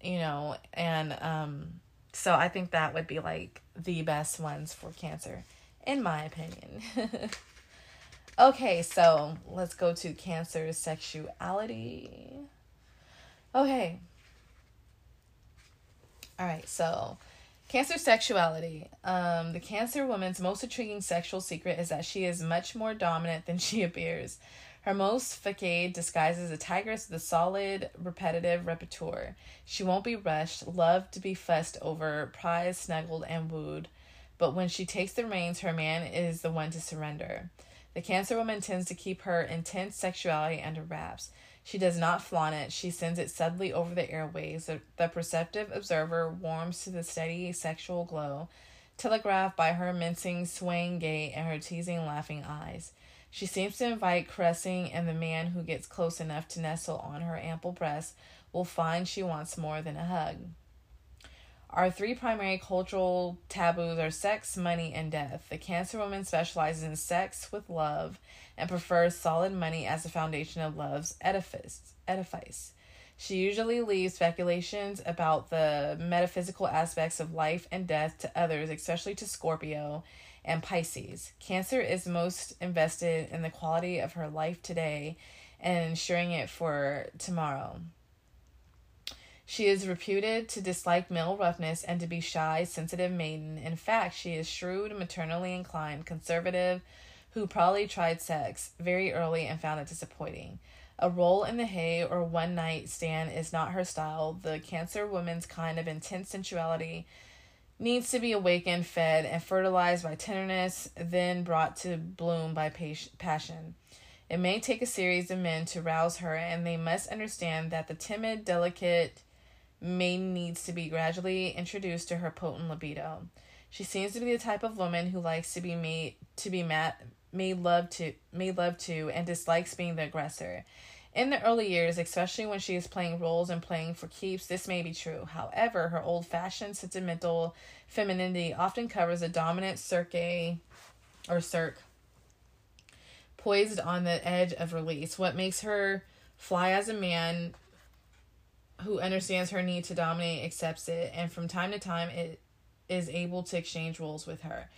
you know, and um, so I think that would be like the best ones for Cancer, in my opinion. okay, so let's go to Cancer sexuality. Okay. All right, so Cancer sexuality. Um, the Cancer woman's most intriguing sexual secret is that she is much more dominant than she appears. Her most facade disguises a tigress with a solid, repetitive repertoire. She won't be rushed, loved to be fussed over, prized, snuggled, and wooed. But when she takes the reins, her man is the one to surrender. The Cancer woman tends to keep her intense sexuality under wraps. She does not flaunt it, she sends it subtly over the airways. The, the perceptive observer warms to the steady sexual glow, telegraphed by her mincing, swaying gait and her teasing, laughing eyes. She seems to invite caressing, and the man who gets close enough to nestle on her ample breast will find she wants more than a hug. Our three primary cultural taboos are sex, money, and death. The Cancer woman specializes in sex with love and prefers solid money as the foundation of love's edifice. edifice. She usually leaves speculations about the metaphysical aspects of life and death to others, especially to Scorpio, and Pisces. Cancer is most invested in the quality of her life today and ensuring it for tomorrow. She is reputed to dislike male roughness and to be shy, sensitive maiden. In fact, she is shrewd, maternally inclined, conservative, who probably tried sex very early and found it disappointing. A roll in the hay or one night stand is not her style. The Cancer woman's kind of intense sensuality needs to be awakened, fed, and fertilized by tenderness, then brought to bloom by passion. It may take a series of men to rouse her, and they must understand that the timid, delicate maiden needs to be gradually introduced to her potent libido. She seems to be the type of woman who likes to be made to be mad, made love to, made love to, and dislikes being the aggressor. In the early years, especially when she is playing roles and playing for keeps, this may be true. However, her old fashioned sentimental femininity often covers a dominant cirque or cirque poised on the edge of release. What makes her fly as a man who understands her need to dominate accepts it, and from time to time, it is able to exchange roles with her.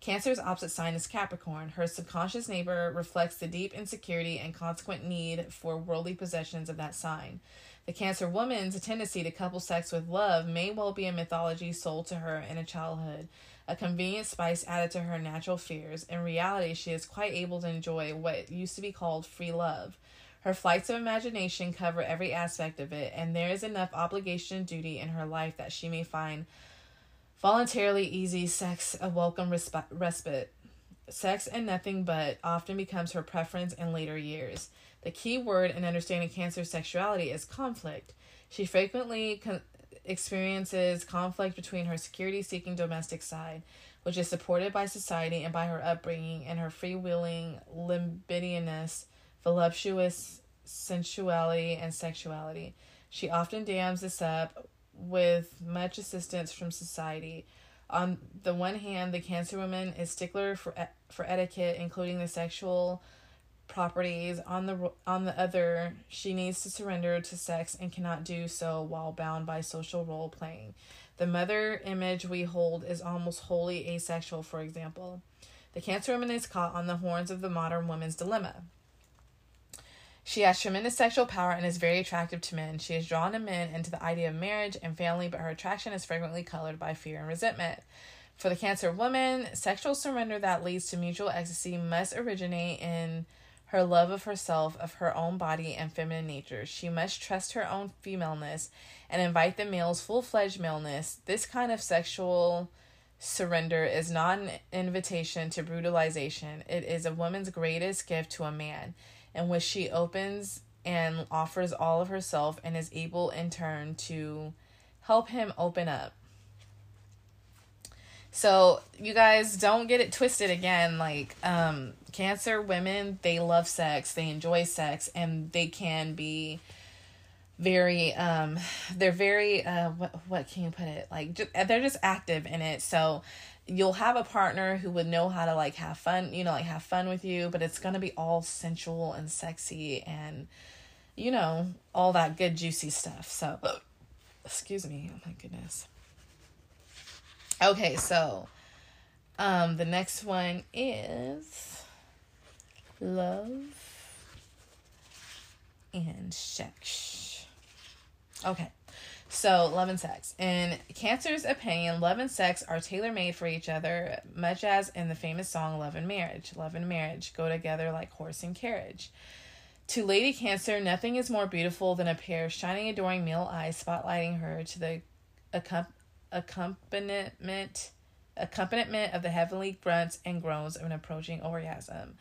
Cancer's opposite sign is Capricorn. Her subconscious neighbor reflects the deep insecurity and consequent need for worldly possessions of that sign. The Cancer woman's tendency to couple sex with love may well be a mythology sold to her in a childhood, a convenient spice added to her natural fears. In reality, she is quite able to enjoy what used to be called free love. Her flights of imagination cover every aspect of it, and there is enough obligation and duty in her life that she may find Voluntarily easy sex a welcome resp- respite. Sex and nothing but often becomes her preference in later years. The key word in understanding cancer sexuality is conflict. She frequently con- experiences conflict between her security seeking domestic side, which is supported by society and by her upbringing, and her freewheeling libidinous, voluptuous sensuality, and sexuality. She often dams this up with much assistance from society. On the one hand, the cancer woman is stickler for for etiquette, including the sexual properties. On the on the other, she needs to surrender to sex and cannot do so while bound by social role playing. The mother image we hold is almost wholly asexual, for example. The cancer woman is caught on the horns of the modern woman's dilemma. She has tremendous sexual power and is very attractive to men. She is drawn men and to the idea of marriage and family, but her attraction is frequently colored by fear and resentment. For the Cancer woman, sexual surrender that leads to mutual ecstasy must originate in her love of herself, of her own body, and feminine nature. She must trust her own femaleness and invite the male's full fledged maleness. This kind of sexual surrender is not an invitation to brutalization, it is a woman's greatest gift to a man in which she opens and offers all of herself and is able in turn to help him open up. So, you guys don't get it twisted again. Like, um, Cancer women, they love sex, they enjoy sex, and they can be very um they're very uh what what can you put it like just, they're just active in it so you'll have a partner who would know how to like have fun you know like have fun with you but it's gonna be all sensual and sexy and you know all that good juicy stuff. So excuse me oh my goodness. Okay so um the next one is love and sex. Okay so, love and sex. In Cancer's opinion, love and sex are tailor made for each other, much as in the famous song Love and Marriage. Love and marriage go together like horse and carriage. To Lady Cancer, nothing is more beautiful than a pair of shining, adoring male eyes spotlighting her to the accompaniment accompaniment of the heavenly grunts and groans of an approaching orgasm.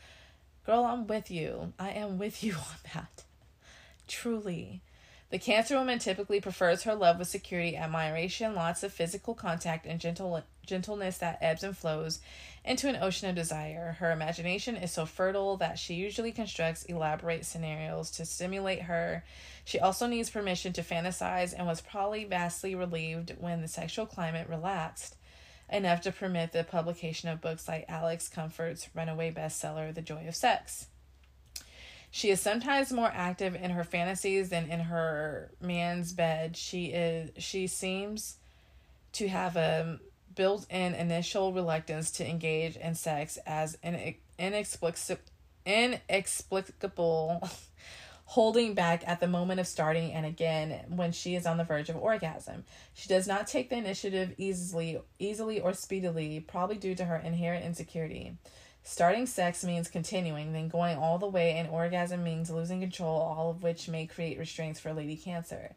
Girl, I'm with you. I am with you on that. Truly. The Cancer woman typically prefers her love with security, admiration, lots of physical contact, and gentle gentleness that ebbs and flows into an ocean of desire. Her imagination is so fertile that she usually constructs elaborate scenarios to stimulate her. She also needs permission to fantasize and was probably vastly relieved when the sexual climate relaxed enough to permit the publication of books like Alex Comfort's runaway bestseller, The Joy of Sex. She is sometimes more active in her fantasies than in her man's bed. She is she seems to have a built-in initial reluctance to engage in sex as an inexplicable inexplicable holding back at the moment of starting and again when she is on the verge of orgasm. She does not take the initiative easily easily or speedily, probably due to her inherent insecurity. Starting sex means continuing, then going all the way, and orgasm means losing control, all of which may create restraints for Lady Cancer.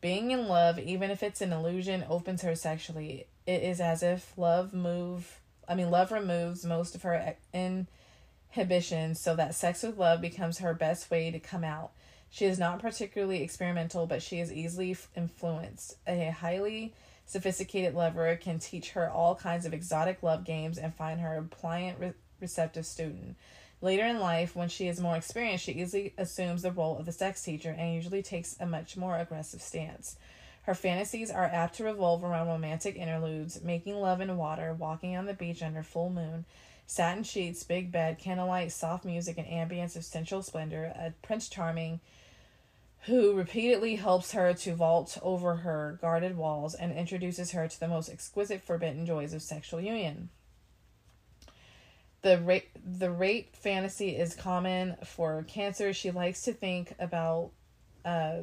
Being in love, even if it's an illusion, opens her sexually. It is as if love move I mean love removes most of her inhibitions so that sex with love becomes her best way to come out. She is not particularly experimental, but she is easily influenced. A highly sophisticated lover can teach her all kinds of exotic love games and find her pliant receptive student. Later in life, when she is more experienced, she easily assumes the role of the sex teacher and usually takes a much more aggressive stance. Her fantasies are apt to revolve around romantic interludes, making love in water, walking on the beach under full moon, satin sheets, big bed, candlelight, soft music, and ambience of sensual splendor, a Prince Charming who repeatedly helps her to vault over her guarded walls and introduces her to the most exquisite forbidden joys of sexual union. The rape the rape fantasy is common for cancer. She likes to think about uh,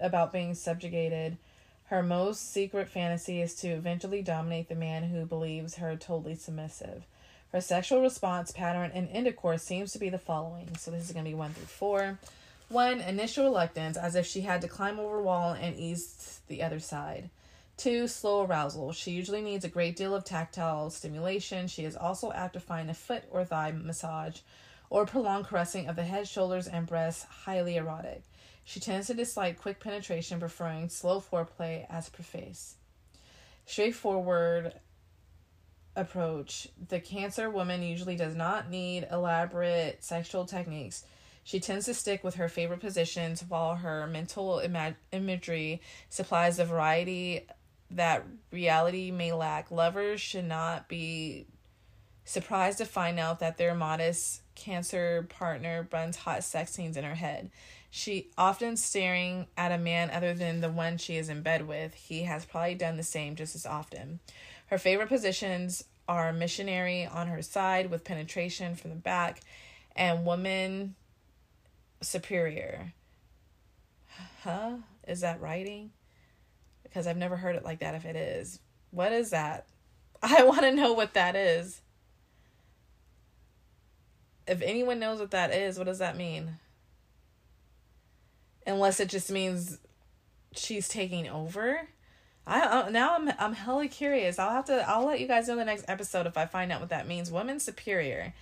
about being subjugated. Her most secret fantasy is to eventually dominate the man who believes her totally submissive. Her sexual response pattern in intercourse seems to be the following. So this is going to be 1 through 4. 1. Initial reluctance, as if she had to climb over a wall and ease the other side. Two, slow arousal. She usually needs a great deal of tactile stimulation. She is also apt to find a foot or thigh massage or prolonged caressing of the head, shoulders, and breasts highly erotic. She tends to dislike quick penetration, preferring slow foreplay as preface. Straightforward approach. The cancer woman usually does not need elaborate sexual techniques. She tends to stick with her favorite positions while her mental imag- imagery supplies a variety that reality may lack. Lovers should not be surprised to find out that their modest cancer partner runs hot sex scenes in her head. She often staring at a man other than the one she is in bed with. He has probably done the same just as often. Her favorite positions are missionary on her side with penetration from the back and woman superior. Huh? Is that writing? Because I've never heard it like that if it is. What is that? I want to know what that is. If anyone knows what that is, what does that mean? Unless it just means she's taking over. I, I now I'm I'm hella curious. I'll have to I'll let you guys know the next episode if I find out what that means. Woman superior.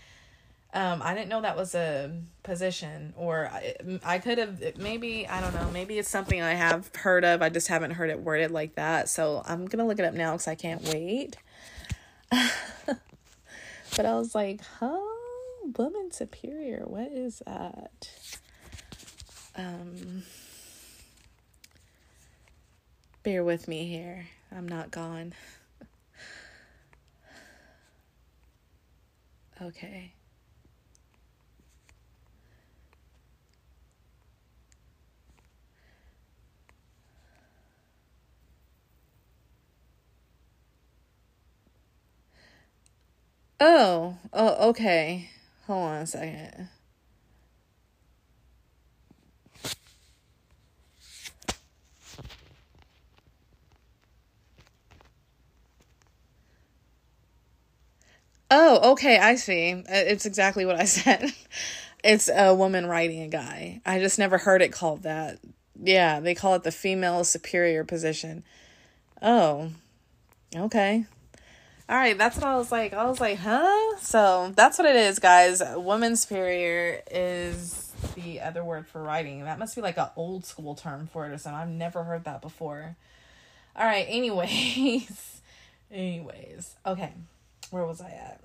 Um, I didn't know that was a position, or I, I could have maybe I don't know. Maybe it's something I have heard of. I just haven't heard it worded like that. So I'm gonna look it up now because I can't wait. but I was like, huh, woman superior. What is that? Um, bear with me here. I'm not gone. okay. Oh, oh, okay. Hold on a second. Oh, okay, I see. Uh, it's exactly what I said. It's a woman writing a guy. I just never heard it called that. Yeah, they call it the female superior position. Oh, okay. All right, that's what I was like. I was like, huh? So that's what it is, guys. Woman superior is the other word for writing. That must be like an old school term for it or something. I've never heard that before. All right, anyways. anyways. Okay where was I at?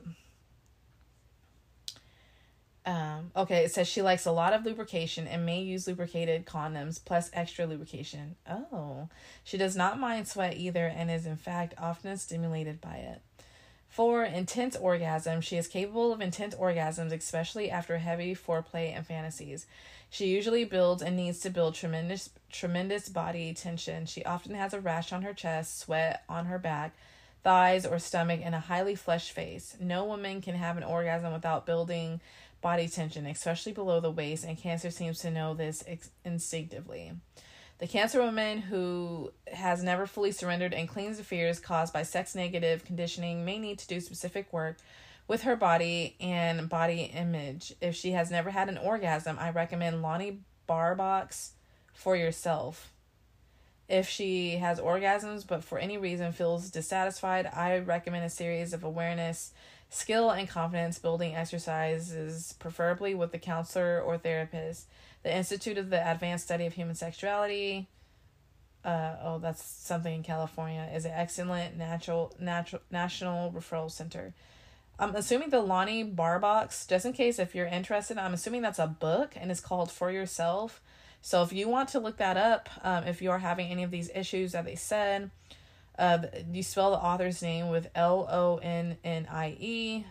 Um, okay, it says she likes a lot of lubrication and may use lubricated condoms plus extra lubrication. Oh, she does not mind sweat either and is in fact often stimulated by it. For intense orgasm, she is capable of intense orgasms, especially after heavy foreplay and fantasies. She usually builds and needs to build tremendous tremendous body tension. She often has a rash on her chest, sweat on her back, thighs, or stomach and a highly flushed face. No woman can have an orgasm without building body tension, especially below the waist, and cancer seems to know this ex- instinctively. The cancer woman who has never fully surrendered and clings to fears caused by sex negative conditioning may need to do specific work with her body and body image. If she has never had an orgasm, I recommend Lonnie Barbach for yourself. If she has orgasms but for any reason feels dissatisfied, I recommend a series of awareness, skill, and confidence building exercises, preferably with the counselor or therapist. The Institute of the Advanced Study of Human Sexuality, uh, oh, that's something in California, is an excellent natural, natural national referral center. I'm assuming the Lonnie Barbach, just in case if you're interested, I'm assuming that's a book and it's called For Yourself. So if you want to look that up, um, if you are having any of these issues that they said, uh, you spell the author's name with L O N N I E,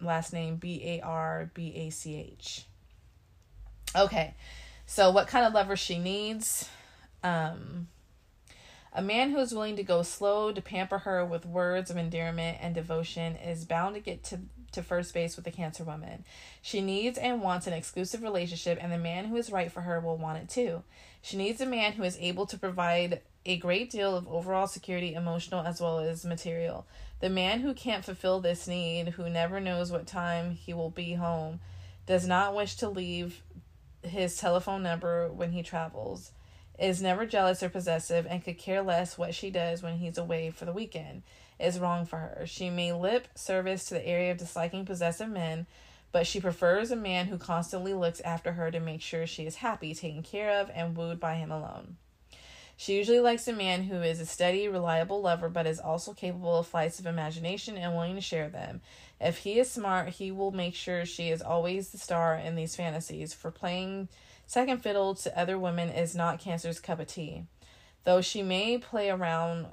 last name B A R B A C H. Okay, so what kind of lover she needs? Um, a man who is willing to go slow to pamper her with words of endearment and devotion is bound to get to to first base with the cancer woman. She needs and wants an exclusive relationship, and the man who is right for her will want it too. She needs a man who is able to provide a great deal of overall security, emotional as well as material. The man who can't fulfill this need, who never knows what time he will be home, does not wish to leave his telephone number when he travels, is never jealous or possessive, and could care less what she does when he's away for the weekend is wrong for her. She may lip service to the area of disliking possessive men, but she prefers a man who constantly looks after her to make sure she is happy, taken care of, and wooed by him alone. She usually likes a man who is a steady, reliable lover, but is also capable of flights of imagination and willing to share them. If he is smart, he will make sure she is always the star in these fantasies, for playing second fiddle to other women is not Cancer's cup of tea. Though she may play around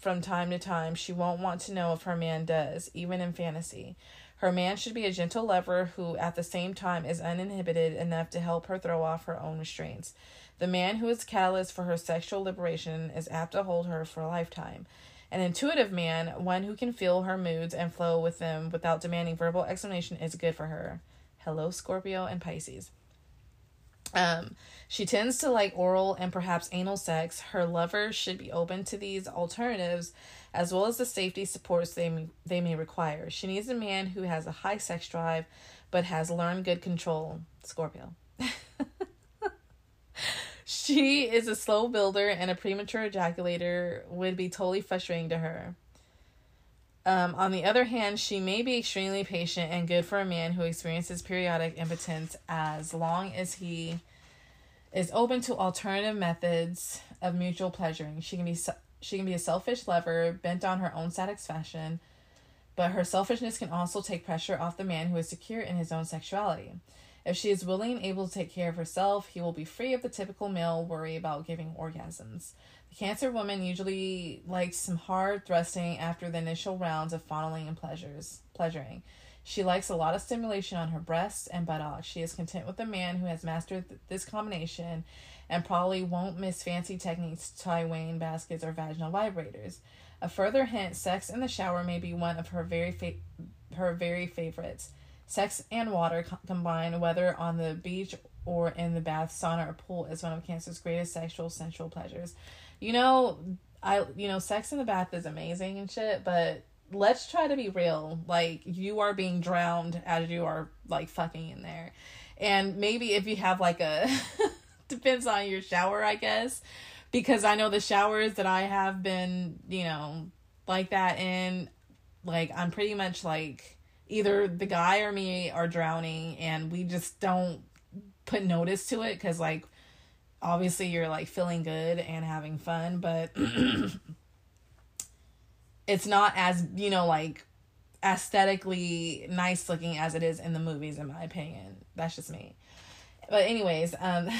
from time to time, she won't want to know if her man does, even in fantasy. Her man should be a gentle lover who, at the same time, is uninhibited enough to help her throw off her own restraints. The man who is catalyst for her sexual liberation is apt to hold her for a lifetime. An intuitive man, one who can feel her moods and flow with them without demanding verbal explanation, is good for her. Hello, Scorpio and Pisces. Um, she tends to like oral and perhaps anal sex. Her lover should be open to these alternatives as well as the safety supports they they may require. She needs a man who has a high sex drive but has learned good control. Scorpio. she is a slow builder and a premature ejaculator would be totally frustrating to her. Um, on the other hand, she may be extremely patient and good for a man who experiences periodic impotence as long as he is open to alternative methods of mutual pleasuring. She can be she can be a selfish lover bent on her own satisfaction, But her selfishness can also take pressure off the man who is secure in his own sexuality. If she is willing and able to take care of herself, he will be free of the typical male worry about giving orgasms. The Cancer woman usually likes some hard thrusting after the initial rounds of fondling and pleasures, pleasuring. She likes a lot of stimulation on her breasts and buttocks. She is content with a man who has mastered th- this combination and probably won't miss fancy techniques tie Wayne baskets or vaginal vibrators. A further hint: sex in the shower may be one of her very fa- her very favorites. Sex and water co- combined, whether on the beach or in the bath, sauna, or pool, is one of Cancer's greatest sexual sensual pleasures. You know, I you know, sex in the bath is amazing and shit, but let's try to be real. Like you are being drowned as you are like fucking in there. And maybe if you have like a depends on your shower, I guess because I know the showers that I have been, you know, like that in, like, I'm pretty much like either the guy or me are drowning and we just don't put notice to it because, like, obviously you're like feeling good and having fun, but it's not as, you know, like aesthetically nice looking as it is in the movies, in my opinion. That's just me. But, anyways, um,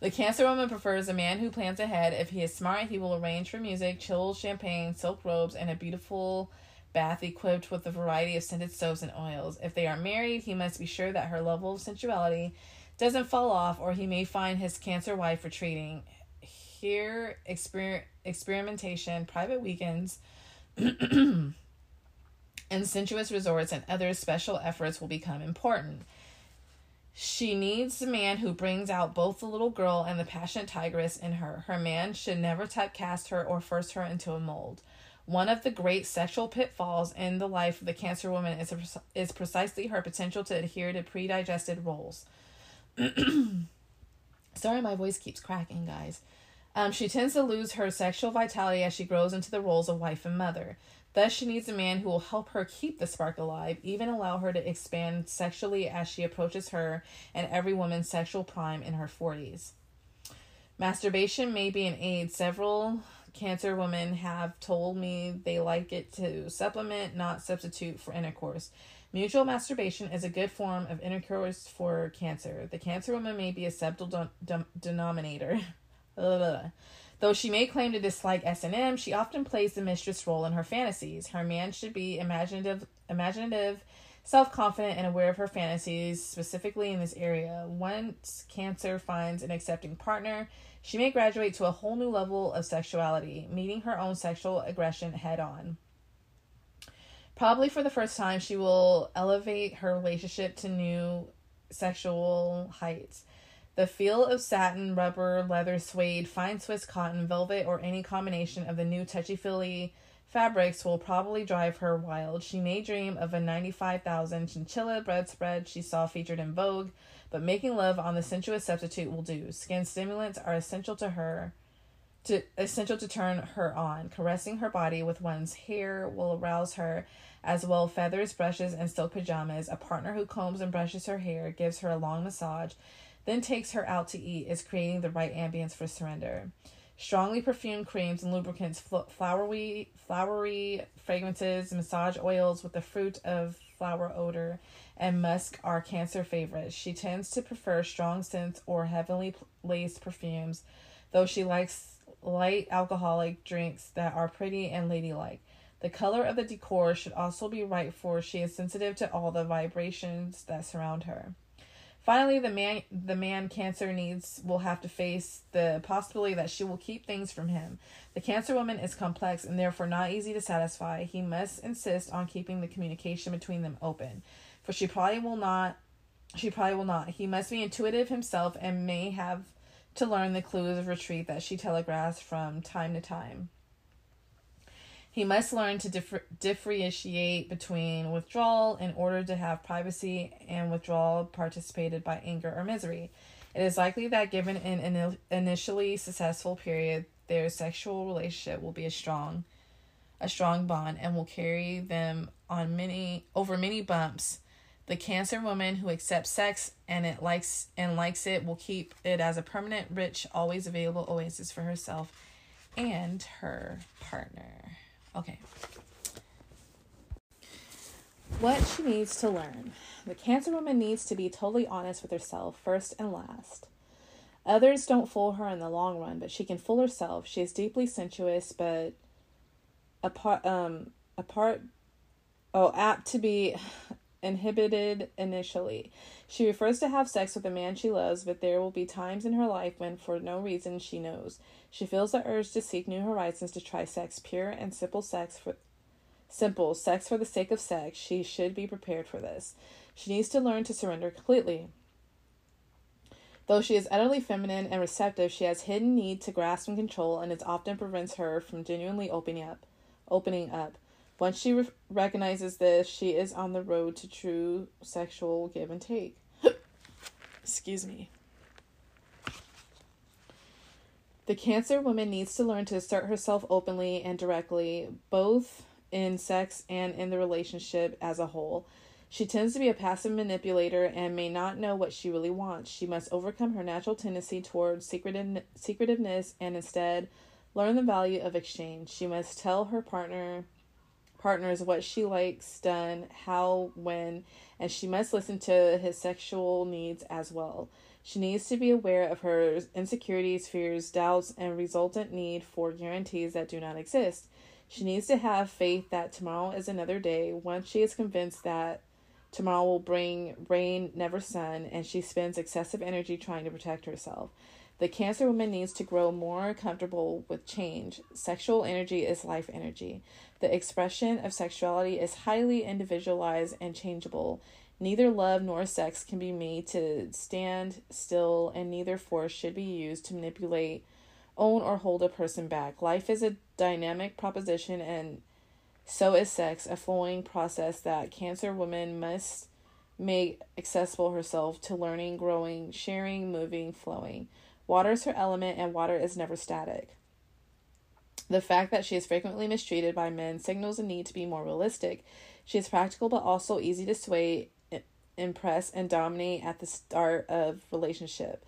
The Cancer woman prefers a man who plans ahead. If he is smart, he will arrange for music, chill champagne, silk robes, and a beautiful bath equipped with a variety of scented soaps and oils. If they are married, he must be sure that her level of sensuality doesn't fall off, or he may find his Cancer wife retreating. Here, exper- experimentation, private weekends, and sensuous resorts and other special efforts will become important. She needs a man who brings out both the little girl and the passionate tigress in her. Her man should never typecast her or force her into a mold. One of the great sexual pitfalls in the life of the Cancer woman is, is precisely her potential to adhere to predigested roles. Sorry, my voice keeps cracking, guys. Um, she tends to lose her sexual vitality as she grows into the roles of wife and mother. Thus, she needs a man who will help her keep the spark alive, even allow her to expand sexually as she approaches her and every woman's sexual prime in her 40s. Masturbation may be an aid. Several cancer women have told me they like it to supplement, not substitute for intercourse. Mutual masturbation is a good form of intercourse for cancer. The cancer woman may be a subtle denominator. Though she may claim to dislike S&M, she often plays the mistress role in her fantasies. Her man should be imaginative, imaginative, self-confident and aware of her fantasies, specifically in this area. Once Cancer finds an accepting partner, she may graduate to a whole new level of sexuality, meeting her own sexual aggression head on. Probably for the first time, she will elevate her relationship to new sexual heights. The feel of satin, rubber, leather, suede, fine Swiss cotton, velvet, or any combination of the new touchy feely fabrics will probably drive her wild. She may dream of a 95,000 chinchilla bedspread she saw featured in Vogue, but making love on the sensuous substitute will do. Skin stimulants are essential to her to essential to turn her on. Caressing her body with one's hair will arouse her, as well feathers, brushes, and silk pajamas. A partner who combs and brushes her hair, gives her a long massage, then takes her out to eat, is creating the right ambience for surrender. Strongly perfumed creams and lubricants, flowery, flowery fragrances, massage oils with the fruit of flower odor, and musk are Cancer favorites. She tends to prefer strong scents or heavily laced perfumes, though she likes light alcoholic drinks that are pretty and ladylike. The color of the decor should also be right for she is sensitive to all the vibrations that surround her. Finally, the man the man cancer needs will have to face the possibility that she will keep things from him. The cancer woman is complex and therefore not easy to satisfy. He must insist on keeping the communication between them open. For she probably will not she probably will not. He must be intuitive himself and may have to learn the clues of retreat that she telegraphs from time to time. He must learn to differ- differentiate between withdrawal in order to have privacy and withdrawal participated by anger or misery. It is likely that given an initially successful period, their sexual relationship will be a strong a strong bond and will carry them on many over many bumps. The cancer woman who accepts sex and it likes and likes it will keep it as a permanent, rich, always available oasis for herself and her partner. Okay. What she needs to learn. The Cancer woman needs to be totally honest with herself, first and last. Others don't fool her in the long run, but she can fool herself. She is deeply sensuous, but apart um apart oh apt to be inhibited initially. She refers to have sex with a man she loves, but there will be times in her life when for no reason she knows. She feels the urge to seek new horizons to try sex, pure and simple sex for simple sex for the sake of sex. She should be prepared for this. She needs to learn to surrender completely. Though she is utterly feminine and receptive, she has hidden need to grasp and control, and it often prevents her from genuinely opening up. Opening up. Once she re- recognizes this, she is on the road to true sexual give and take. Excuse me. The Cancer woman needs to learn to assert herself openly and directly, both in sex and in the relationship as a whole. She tends to be a passive manipulator and may not know what she really wants. She must overcome her natural tendency towards secretive, secretiveness and instead learn the value of exchange. She must tell her partner partners what she likes done, how, when, and she must listen to his sexual needs as well. She needs to be aware of her insecurities, fears, doubts, and resultant need for guarantees that do not exist. She needs to have faith that tomorrow is another day. Once she is convinced that Tomorrow will bring rain, never sun, and she spends excessive energy trying to protect herself. The Cancer woman needs to grow more comfortable with change. Sexual energy is life energy. The expression of sexuality is highly individualized and changeable. Neither love nor sex can be made to stand still, and neither force should be used to manipulate, own, or hold a person back. Life is a dynamic proposition, and so is sex, a flowing process that Cancer women must make accessible herself to learning, growing, sharing, moving, flowing. Water is her element, and water is never static. The fact that she is frequently mistreated by men signals a need to be more realistic. She is practical but also easy to sway, impress, and dominate at the start of relationship.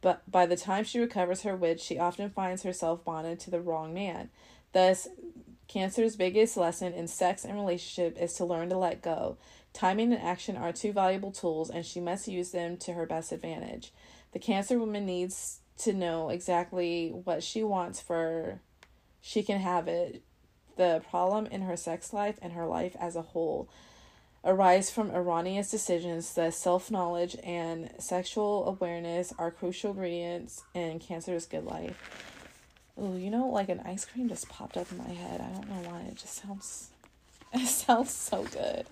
But by the time she recovers her wits, she often finds herself bonded to the wrong man. Thus, Cancer's biggest lesson in sex and relationship is to learn to let go. Timing and action are two valuable tools, and she must use them to her best advantage. The Cancer woman needs to know exactly what she wants for she can have it. The problem in her sex life and her life as a whole arise from erroneous decisions. The self knowledge and sexual awareness are crucial ingredients in Cancer's good life. Oh, you know, like an ice cream just popped up in my head. I don't know why. It just sounds it sounds so good.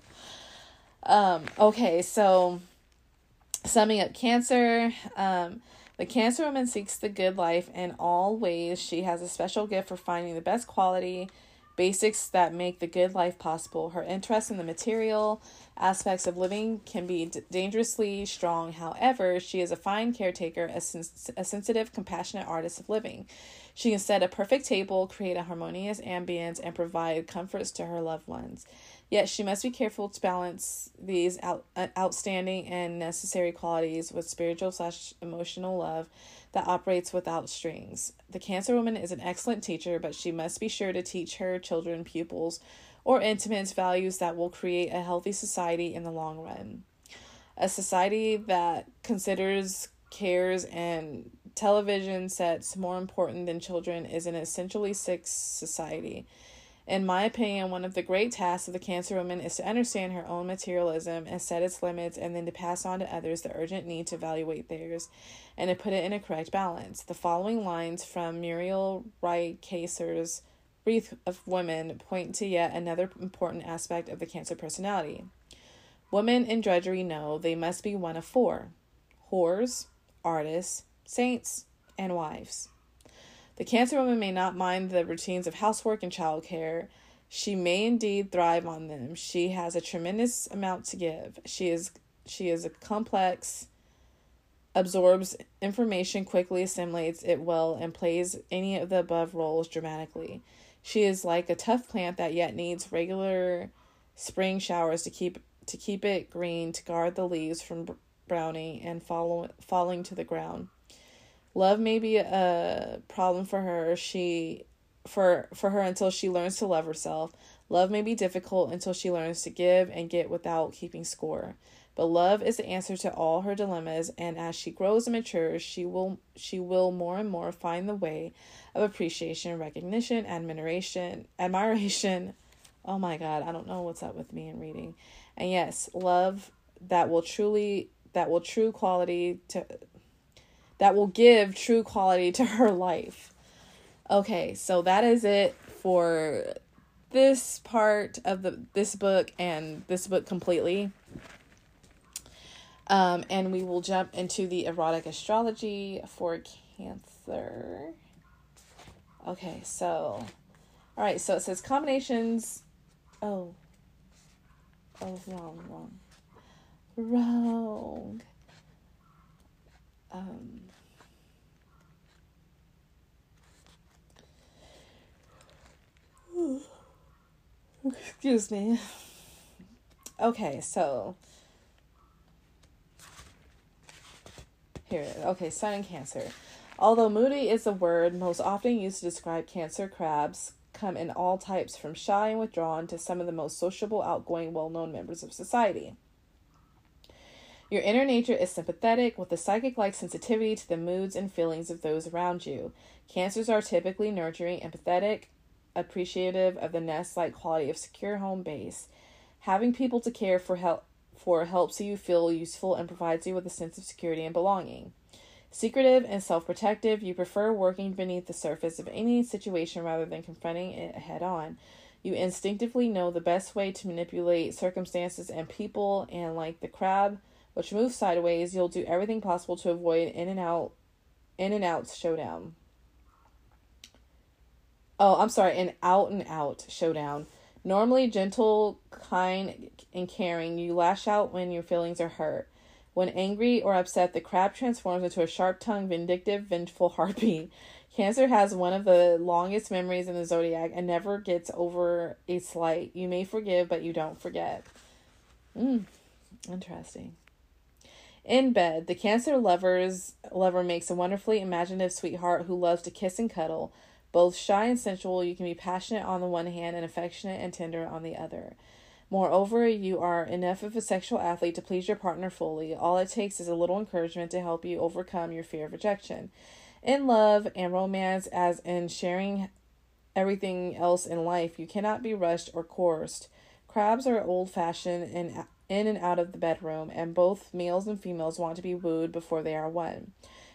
Um, okay, so summing up cancer, um, the cancer woman seeks the good life in all ways. She has a special gift for finding the best quality basics that make the good life possible. Her interest in the material aspects of living can be d- dangerously strong. However, she is a fine caretaker, a, a sensitive, compassionate artist of living. She can set a perfect table, create a harmonious ambience, and provide comforts to her loved ones. Yet she must be careful to balance these out, uh, outstanding and necessary qualities with spiritual slash emotional love that operates without strings. The Cancer woman is an excellent teacher, but she must be sure to teach her children, pupils, or intimates values that will create a healthy society in the long run. A society that considers, cares, and television sets more important than children is an essentially sick society. In my opinion, one of the great tasks of the cancer woman is to understand her own materialism and set its limits, and then to pass on to others the urgent need to evaluate theirs and to put it in a correct balance. The following lines from Muriel Rukeyser's Wreath of Women point to yet another important aspect of the cancer personality. Women in drudgery know they must be one of four whores, artists, saints, and wives. The Cancer woman may not mind the routines of housework and childcare. She may indeed thrive on them. She has a tremendous amount to give. She is she is a complex, absorbs information quickly, assimilates it well, and plays any of the above roles dramatically. She is like a tough plant that yet needs regular spring showers to keep to keep it green, to guard the leaves from browning and follow, falling to the ground love may be a problem for her she for for her until she learns to love herself Love may be difficult until she learns to give and get without keeping score. But love is the answer to all her dilemmas, and as she grows and matures, she will she will more and more find the way of appreciation, recognition, admiration, admiration. Oh my god, I don't know what's up with me in reading. And yes, love that will truly that will true quality to that will give true quality to her life. Okay, so that is it for this part of the this book and this book completely. Um, and we will jump into the erotic astrology for Cancer. Okay, so all right, so it says combinations. Oh, oh, wrong, wrong, wrong. Um. Excuse me. Okay, so here. Okay, Sun and Cancer. Although moody is a word most often used to describe Cancer crabs, come in all types from shy and withdrawn to some of the most sociable, outgoing, well known members of society. Your inner nature is sympathetic with a psychic like sensitivity to the moods and feelings of those around you. Cancers are typically nurturing, empathetic, appreciative of the nest like quality of secure home base. Having people to care for help for helps you feel useful and provides you with a sense of security and belonging. Secretive and self protective, you prefer working beneath the surface of any situation rather than confronting it head on. You instinctively know the best way to manipulate circumstances and people, and like the crab, which moves sideways, you'll do everything possible to avoid in and out in and outs showdown. Oh, I'm sorry, an out and out showdown. Normally gentle, kind, and caring, you lash out when your feelings are hurt. When angry or upset, the crab transforms into a sharp tongued, vindictive, vengeful harpy. Cancer has one of the longest memories in the zodiac and never gets over a slight. You may forgive, but you don't forget. Hmm, interesting. In bed, the Cancer lover's lover makes a wonderfully imaginative sweetheart who loves to kiss and cuddle. Both shy and sensual, you can be passionate on the one hand and affectionate and tender on the other. Moreover, you are enough of a sexual athlete to please your partner fully. All it takes is a little encouragement to help you overcome your fear of rejection. In love and romance, as in sharing everything else in life, you cannot be rushed or coerced. Crabs are old fashioned and in and out of the bedroom, and both males and females want to be wooed before they are won.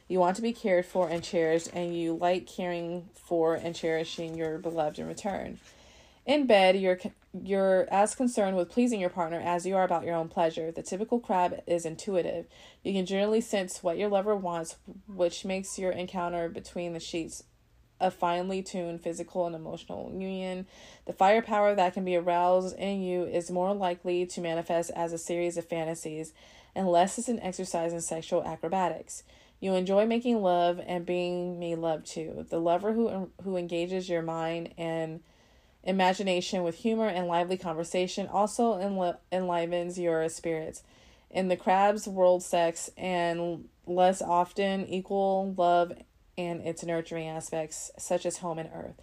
You want to be cared for and cherished, and you like caring for and cherishing your beloved in return. In bed, you're you're as concerned with pleasing your partner as you are about your own pleasure. The typical crab is intuitive. You can generally sense what your lover wants, which makes your encounter between the sheets a finely tuned physical and emotional union. The firepower that can be aroused in you is more likely to manifest as a series of fantasies and less as an exercise in sexual acrobatics. You enjoy making love and being made love to. The lover who who engages your mind and imagination with humor and lively conversation also enli- enlivens your spirits. In the crab's world, sex and less often equal love and its nurturing aspects, such as home and earth.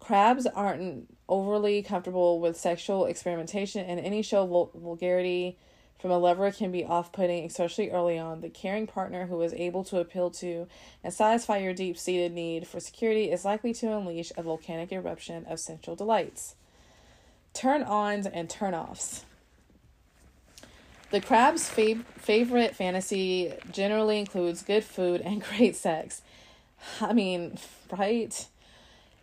Crabs aren't overly comfortable with sexual experimentation, and any show of vulgarity from a lover can be off putting, especially early on. The caring partner who is able to appeal to and satisfy your deep seated need for security is likely to unleash a volcanic eruption of sensual delights. Turn ons and turn offs. The crab's fav- favorite fantasy generally includes good food and great sex. I mean, right?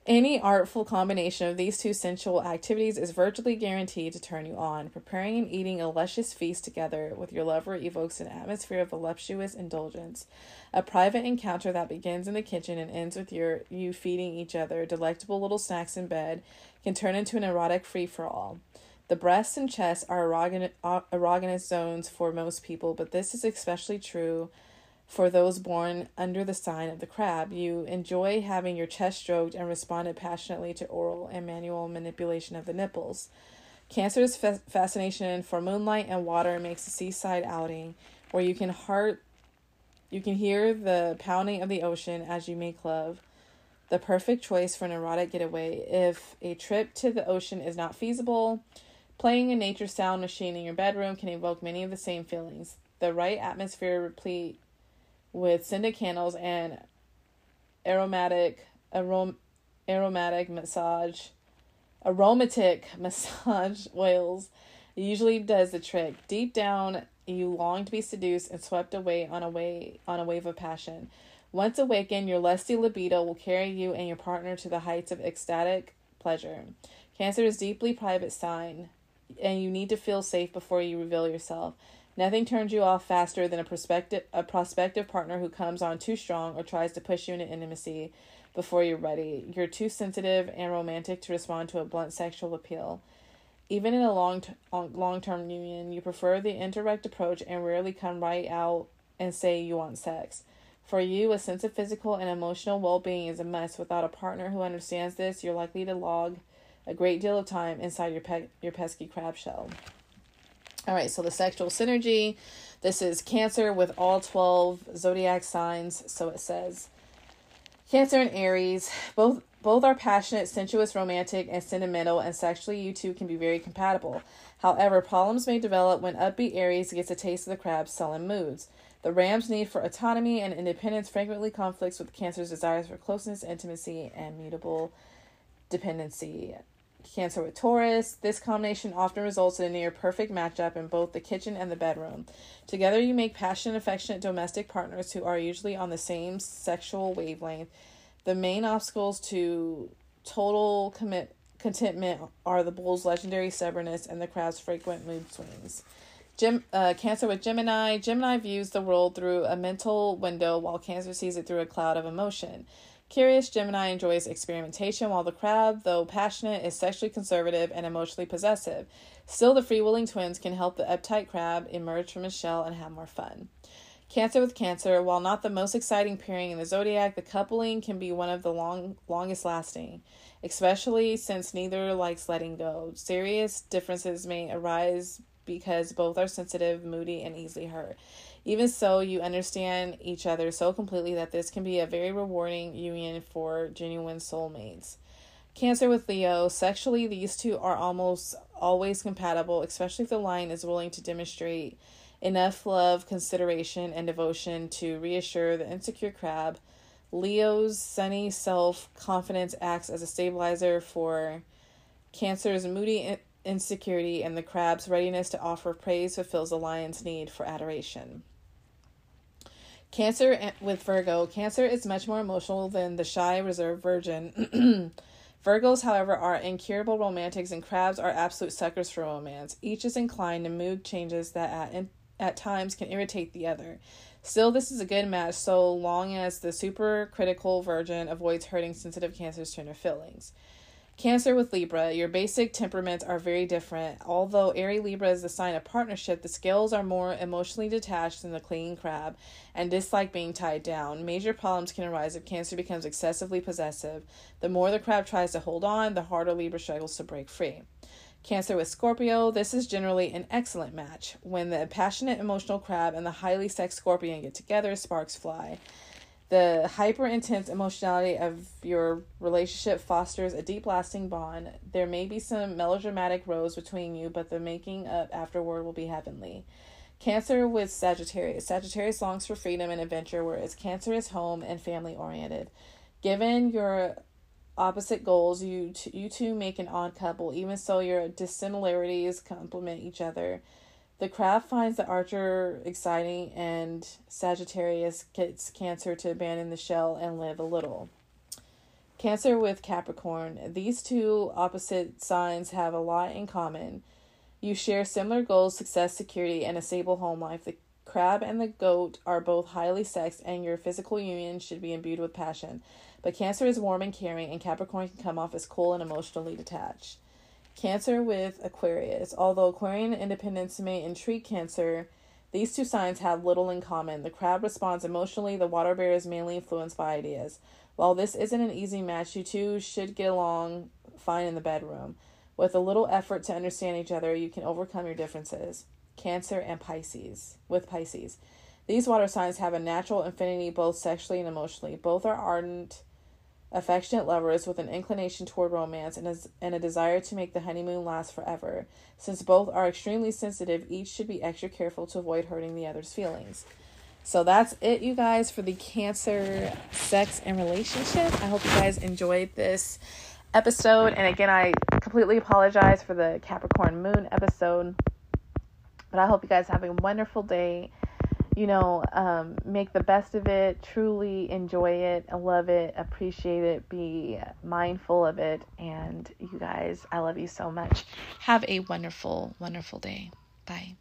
Any artful combination of these two sensual activities is virtually guaranteed to turn you on. Preparing and eating a luscious feast together with your lover evokes an atmosphere of voluptuous indulgence. A private encounter that begins in the kitchen and ends with your you feeding each other delectable little snacks in bed can turn into an erotic free for all. The breasts and chest are uh, erogenous zones for most people, but this is especially true for those born under the sign of the crab. You enjoy having your chest stroked and responded passionately to oral and manual manipulation of the nipples. Cancer's fa- fascination for moonlight and water makes a seaside outing where you can heart you can hear the pounding of the ocean as you make love. the perfect choice for an erotic getaway. If a trip to the ocean is not feasible, playing a nature sound machine in your bedroom can evoke many of the same feelings. The right atmosphere, replete with scented candles and aromatic arom- aromatic massage aromatic massage oils usually does the trick. Deep down, you long to be seduced and swept away on a way on a wave of passion. Once awakened, your lusty libido will carry you and your partner to the heights of ecstatic pleasure. Cancer is deeply private sign, and you need to feel safe before you reveal yourself. Nothing turns you off faster than a prospective a prospective partner who comes on too strong or tries to push you into intimacy before you're ready. You're too sensitive and romantic to respond to a blunt sexual appeal. Even in a long t- long-term union, you prefer the indirect approach and rarely come right out and say you want sex. For you, a sense of physical and emotional well being is a must. Without a partner who understands this, you're likely to log a great deal of time inside your pe- your pesky crab shell. All right, so the sexual synergy. This is Cancer with all 12 zodiac signs. So it says Cancer and Aries, both both are passionate, sensuous, romantic, and sentimental, and sexually you two can be very compatible. However, problems may develop when upbeat Aries gets a taste of the crab's sullen moods. The ram's need for autonomy and independence frequently conflicts with Cancer's desires for closeness, intimacy, and mutable dependency. Cancer with Taurus. This combination often results in a near perfect matchup in both the kitchen and the bedroom. Together, you make passionate, affectionate domestic partners who are usually on the same sexual wavelength. The main obstacles to total commit contentment are the bull's legendary stubbornness and the crab's frequent mood swings. Gem, uh, Cancer with Gemini. Gemini views the world through a mental window, while Cancer sees it through a cloud of emotion. Curious, Gemini enjoys experimentation, while the crab, though passionate, is sexually conservative and emotionally possessive. Still, the free-willing twins can help the uptight crab emerge from his shell and have more fun. Cancer with Cancer, while not the most exciting pairing in the zodiac, the coupling can be one of the long longest lasting, especially since neither likes letting go. Serious differences may arise because both are sensitive, moody, and easily hurt. Even so, you understand each other so completely that this can be a very rewarding union for genuine soulmates. Cancer with Leo, sexually, these two are almost always compatible, especially if the lion is willing to demonstrate enough love, consideration, and devotion to reassure the insecure crab. Leo's sunny self confidence acts as a stabilizer for Cancer's moody insecurity, and the crab's readiness to offer praise fulfills the lion's need for adoration. Cancer with Virgo. Cancer is much more emotional than the shy, reserved virgin. Virgos, however, are incurable romantics, and crabs are absolute suckers for romance. Each is inclined to mood changes that at, at times can irritate the other. Still, this is a good match so long as the super critical virgin avoids hurting sensitive Cancer's tender feelings. Cancer with Libra, your basic temperaments are very different. Although Airy Libra is the sign of partnership, the scales are more emotionally detached than the clinging crab and dislike being tied down. Major problems can arise if Cancer becomes excessively possessive. The more the crab tries to hold on, the harder Libra struggles to break free. Cancer with Scorpio, this is generally an excellent match. When the passionate emotional crab and the highly sexed scorpion get together, sparks fly. The hyper intense emotionality of your relationship fosters a deep lasting bond. There may be some melodramatic rows between you, but the making up afterward will be heavenly. Cancer with Sagittarius. Sagittarius longs for freedom and adventure, whereas Cancer is home and family oriented. Given your opposite goals, you t- you two make an odd couple. Even so, your dissimilarities complement each other. The crab finds the archer exciting, and Sagittarius gets Cancer to abandon the shell and live a little. Cancer with Capricorn. These two opposite signs have a lot in common. You share similar goals, success, security, and a stable home life. The crab and the goat are both highly sexed, and your physical union should be imbued with passion. But Cancer is warm and caring, and Capricorn can come off as cool and emotionally detached. Cancer with Aquarius. Although Aquarian independence may intrigue Cancer, these two signs have little in common. The crab responds emotionally, the water bear is mainly influenced by ideas. While this isn't an easy match, you two should get along fine in the bedroom. With a little effort to understand each other, you can overcome your differences. Cancer and Pisces. With Pisces. These water signs have a natural affinity both sexually and emotionally. Both are ardent affectionate lovers with an inclination toward romance and, and a desire to make the honeymoon last forever. Since both are extremely sensitive, each should be extra careful to avoid hurting the other's feelings. So that's it, you guys, for the Cancer sex and relationship. I hope you guys enjoyed this episode. And again, I completely apologize for the Capricorn moon episode. But I hope you guys have a wonderful day you know, um, make the best of it, truly enjoy it, love it, appreciate it, be mindful of it. And you guys, I love you so much. Have a wonderful, wonderful day. Bye.